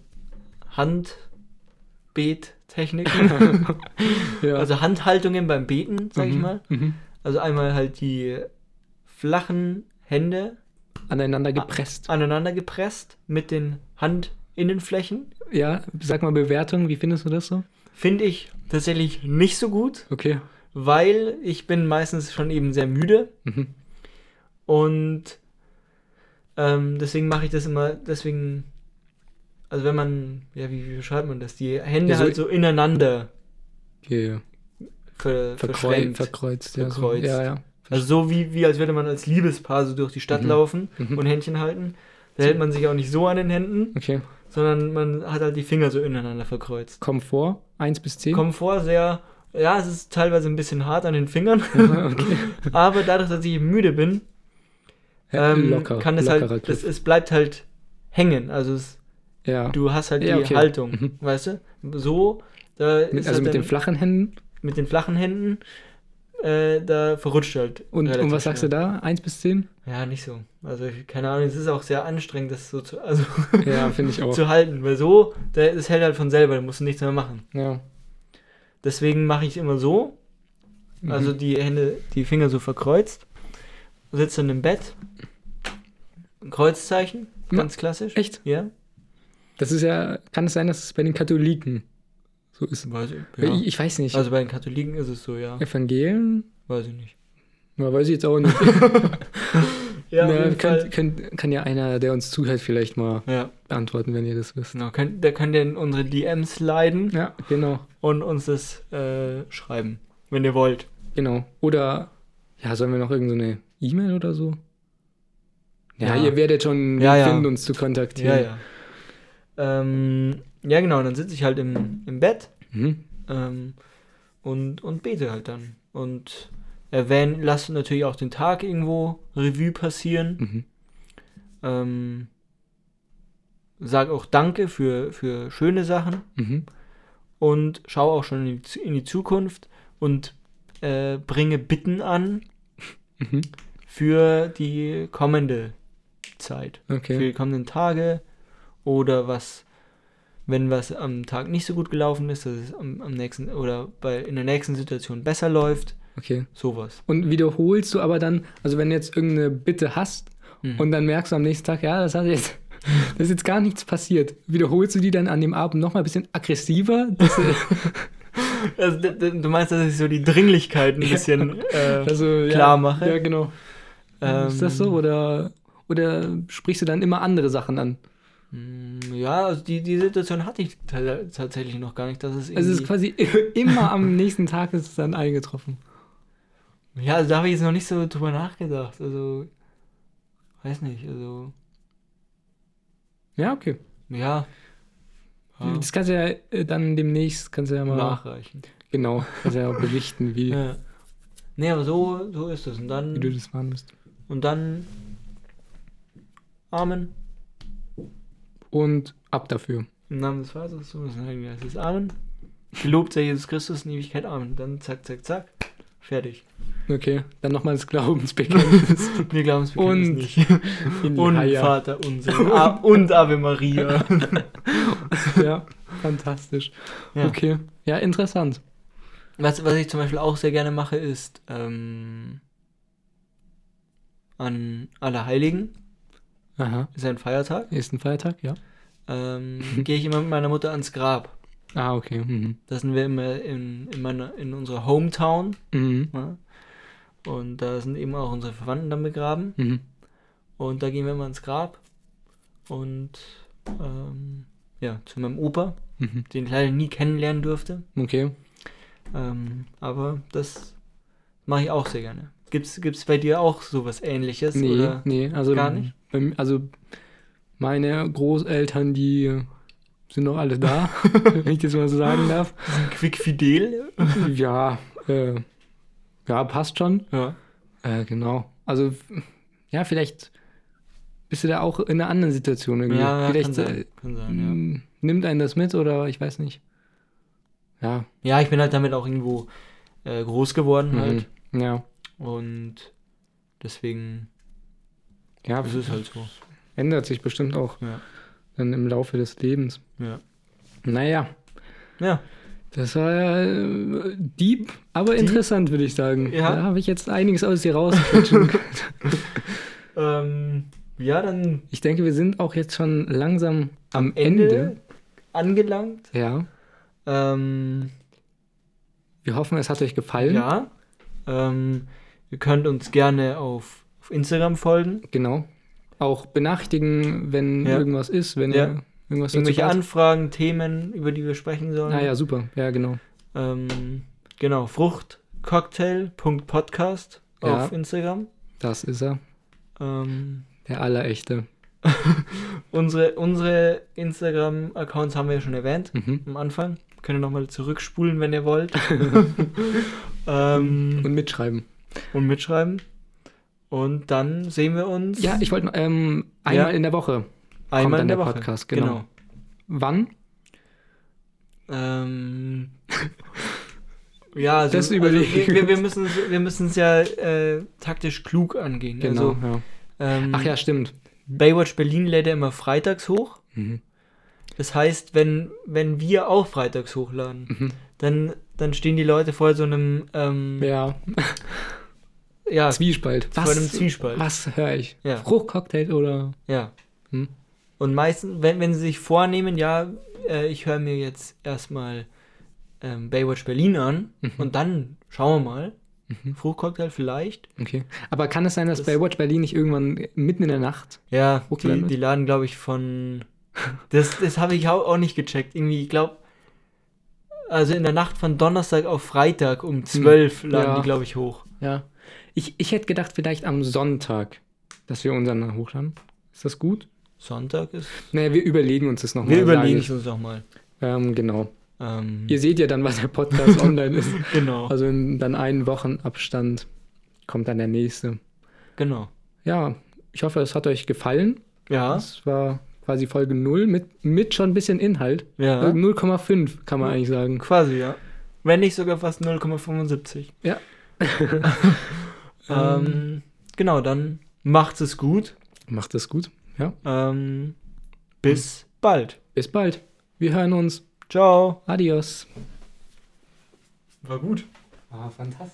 Handbettechniken. [laughs] ja. [laughs] Also Handhaltungen beim Beten, sag mhm. ich mal. Mhm. Also einmal halt die flachen Hände aneinander gepresst. Aneinander gepresst mit den Handinnenflächen. Ja, sag mal Bewertung, wie findest du das so? Finde ich tatsächlich nicht so gut. Okay. Weil ich bin meistens schon eben sehr müde. Mhm. Und ähm, deswegen mache ich das immer, deswegen, also wenn man, ja, wie, wie beschreibt man das? Die Hände ja, so halt so ineinander ge ver verkreuzt, verkreuzt, ja, verkreuzt. So. ja, ja. Also so wie, wie als würde man als Liebespaar so durch die Stadt Mhm. laufen Mhm. und Händchen halten. Da hält man sich auch nicht so an den Händen, Okay. sondern man hat halt die Finger so ineinander verkreuzt. Komfort, 1 bis 10. Komfort sehr, ja, es ist teilweise ein bisschen hart an den Fingern, [laughs] okay. [laughs] aber dadurch, dass ich müde bin, ähm, locker, kann es halt, es, es bleibt halt hängen. Also es, ja. du hast halt Ja, die okay. Haltung, Mhm. weißt du? So, da mit, ist also halt mit den flachen Händen. mit den flachen Händen, äh, da verrutscht halt. Und, und was sagst du da? 1 bis 10? Ja, nicht so. Also, keine Ahnung, es ist auch sehr anstrengend, das so zu, also, [laughs] Ja, ich [laughs] auch. zu halten, weil so, da, das hält halt von selber, da musst du nichts mehr machen. Ja. Deswegen mache ich immer so, also Mhm. die Hände, die Finger so verkreuzt, sitze dann im Bett, ein Kreuzzeichen, Ja. ganz klassisch. Echt? Ja. Das ist ja, kann es sein, dass es bei den Katholiken so ist? Weiß ich, ja. Ich, ich weiß nicht. Also bei den Katholiken ist es so, ja. Evangelien? Weiß ich nicht. Ja, weiß ich jetzt auch nicht. [laughs] [laughs] Ja, Na, könnt, könnt, kann ja einer, der uns zuhört, vielleicht mal Ja, beantworten, wenn ihr das wisst. genau. Könnt, da könnt ihr in unsere DMs leiden Ja, genau. und uns das äh, schreiben, wenn ihr wollt. Genau. Oder, ja, sollen wir noch irgendeine E-Mail oder so? Ja, Ja. ihr werdet schon Ja, ja. finden, uns zu kontaktieren. Ja, ja. Ähm, ja, genau, dann sitze ich halt im, im Bett Mhm. ähm, und, und bete halt dann. Und erwähne, lasse natürlich auch den Tag irgendwo Revue passieren. Mhm. Ähm, sag auch Danke für, für schöne Sachen Mhm. und schaue auch schon in die, in die Zukunft und äh, bringe Bitten an Mhm. für die kommende Zeit. für Okay. die kommenden Tage oder was, wenn was am Tag nicht so gut gelaufen ist, dass es am, am nächsten oder bei in der nächsten Situation besser läuft, Okay. sowas. Und wiederholst du aber dann, also wenn du jetzt irgendeine Bitte hast Mhm. und dann merkst du am nächsten Tag, ja, das hat jetzt, [laughs] das ist jetzt gar nichts passiert. Wiederholst du die dann an dem Abend nochmal ein bisschen aggressiver? Dass, [laughs] du- Also, du meinst, dass ich so die Dringlichkeit ein Ja. bisschen äh, [laughs] also, klar ja, mache? Ja, genau. Ähm, ist das so? Oder, oder sprichst du dann immer andere Sachen an? Mh, Ja, also die, die Situation hatte ich ta- tatsächlich noch gar nicht, dass es Also es ist quasi [laughs] immer am nächsten Tag ist es dann eingetroffen. ja, also da habe ich jetzt noch nicht so drüber nachgedacht, also weiß nicht, also Ja, okay. ja, ja Das kannst du ja äh, dann demnächst, kannst du ja mal, nachreichen. genau, kannst du ja auch berichten, wie, Ja. Nee, aber so, so ist es und dann wie du das wahrnimmst. Und dann Amen. Und ab dafür. Im Namen des Vaters, so ist es ist Amen. Gelobt sei Jesus Christus in Ewigkeit. Amen. Dann zack, zack, zack. Fertig. Okay, dann nochmal das Glaubensbekenntnis. Wir glauben es Und nicht. [laughs] in Und Haie. Vater unser. [laughs] Ah, und Ave Maria. [laughs] Ja, fantastisch. Ja. Okay, ja, interessant. Was, was ich zum Beispiel auch sehr gerne mache, ist ähm, an Allerheiligen, Aha, ist ein Feiertag, ist ein Feiertag, ja. ähm, [laughs] gehe ich immer mit meiner Mutter ans Grab. Ah, okay. Mhm. Da sind wir immer in, in, meiner, in unserer Hometown. Mhm. Ja? Und da sind eben auch unsere Verwandten dann begraben. Mhm. Und da gehen wir immer ins Grab. Und ähm, ja, zu meinem Opa, Mhm. den ich leider nie kennenlernen durfte. Okay. Ähm, aber das mache ich auch sehr gerne. Gibt's, gibt's bei dir auch sowas ähnliches? Nee, Oder? nee, also Gar nicht? Also meine Großeltern, die sind noch alle da, [laughs] wenn ich das mal so sagen darf. Quick Fidel? Ja, äh, ja, passt schon. Ja. Äh, genau. Also, ja, vielleicht bist du da auch in einer anderen Situation irgendwie. Ja, ja, vielleicht kann sein. äh, Kann sein m- nimmt einen das mit oder ich weiß nicht. Ja. ja. ja, ich bin halt damit auch irgendwo äh, groß geworden halt. Mhm. Ja. Und deswegen Ja, ist es halt so. ändert sich bestimmt auch Ja. dann im Laufe des Lebens. Ja. Naja, Ja. das war äh, deep, aber interessant, würde ich sagen. Ja. Da habe ich jetzt einiges aus dir [laughs] können. Ähm, ja, dann Ich denke, wir sind auch jetzt schon langsam am Ende, Ende. angelangt. Ja. Ähm, Wir hoffen, es hat euch gefallen. ja. Ähm, ihr könnt uns gerne auf, auf Instagram folgen. Genau. Auch benachrichtigen, wenn Ja. irgendwas ist, wenn Ja. ihr irgendwas Irgendwelche Anfragen, Themen, über die wir sprechen sollen. Ah ja, super. Ja, genau. Ähm, genau, Fruchtcocktail.podcast ja, auf Instagram. Das ist er. Ähm, Der allerechte. [laughs] unsere unsere Instagram-Accounts haben wir ja schon erwähnt mhm. am Anfang. Könnt ihr nochmal zurückspulen, wenn ihr wollt. [laughs] [laughs] ähm, und mitschreiben. Und mitschreiben. Und dann sehen wir uns. Ja, ich wollte ähm, einmal ja. in der Woche. Einmal in der, der Woche. Podcast, genau. genau. Wann? Ähm, [laughs] ja, also, das also wir, wir, müssen wir müssen es ja äh, taktisch klug angehen. Genau. Also, ja. Ähm, Ach ja, stimmt. Baywatch Berlin lädt ja immer freitags hoch. Mhm. Das heißt, wenn, wenn wir auch freitags hochladen, mhm. dann, dann stehen die Leute vor so einem ähm, ja. Ja. Zwiespalt. Was, vor einem Zwiespalt. Was höre ich? Ja. Fruchtcocktail oder? Ja. Hm? Und meistens, wenn, wenn sie sich vornehmen, ja, äh, ich höre mir jetzt erstmal ähm, Baywatch Berlin an mhm. und dann schauen wir mal. Mhm. Fruchtcocktail vielleicht. Okay. Aber kann es sein, dass das, Baywatch Berlin nicht irgendwann mitten in der Nacht? Ja, die, die laden, glaube ich, von. [laughs] Das, das habe ich auch nicht gecheckt. Irgendwie, ich glaube, also in der Nacht von Donnerstag auf Freitag um 12 hm. laden ja. die, glaube ich, hoch. Ja. Ich, ich hätte gedacht, vielleicht am Sonntag, dass wir unseren hochladen. Ist das gut? Sonntag ist. Naja, wir überlegen uns das nochmal. Wir überlegen es uns nochmal. Ähm, genau. Ähm, Ihr seht ja dann, was der Podcast [laughs] online ist. Genau. Also in dann einen Wochenabstand kommt dann der nächste. Genau. Ja, ich hoffe, es hat euch gefallen. Ja. Das war quasi Folge 0 mit, mit schon ein bisschen Inhalt. Ja. 0,5 kann man eigentlich sagen. Quasi, ja. Wenn nicht sogar fast 0,75. Ja. [laughs] ähm, genau, dann macht es gut. Macht es gut, ja. Ähm, bis bald. Bis bald. Wir hören uns. Ciao. Adios. War gut. War fantastisch.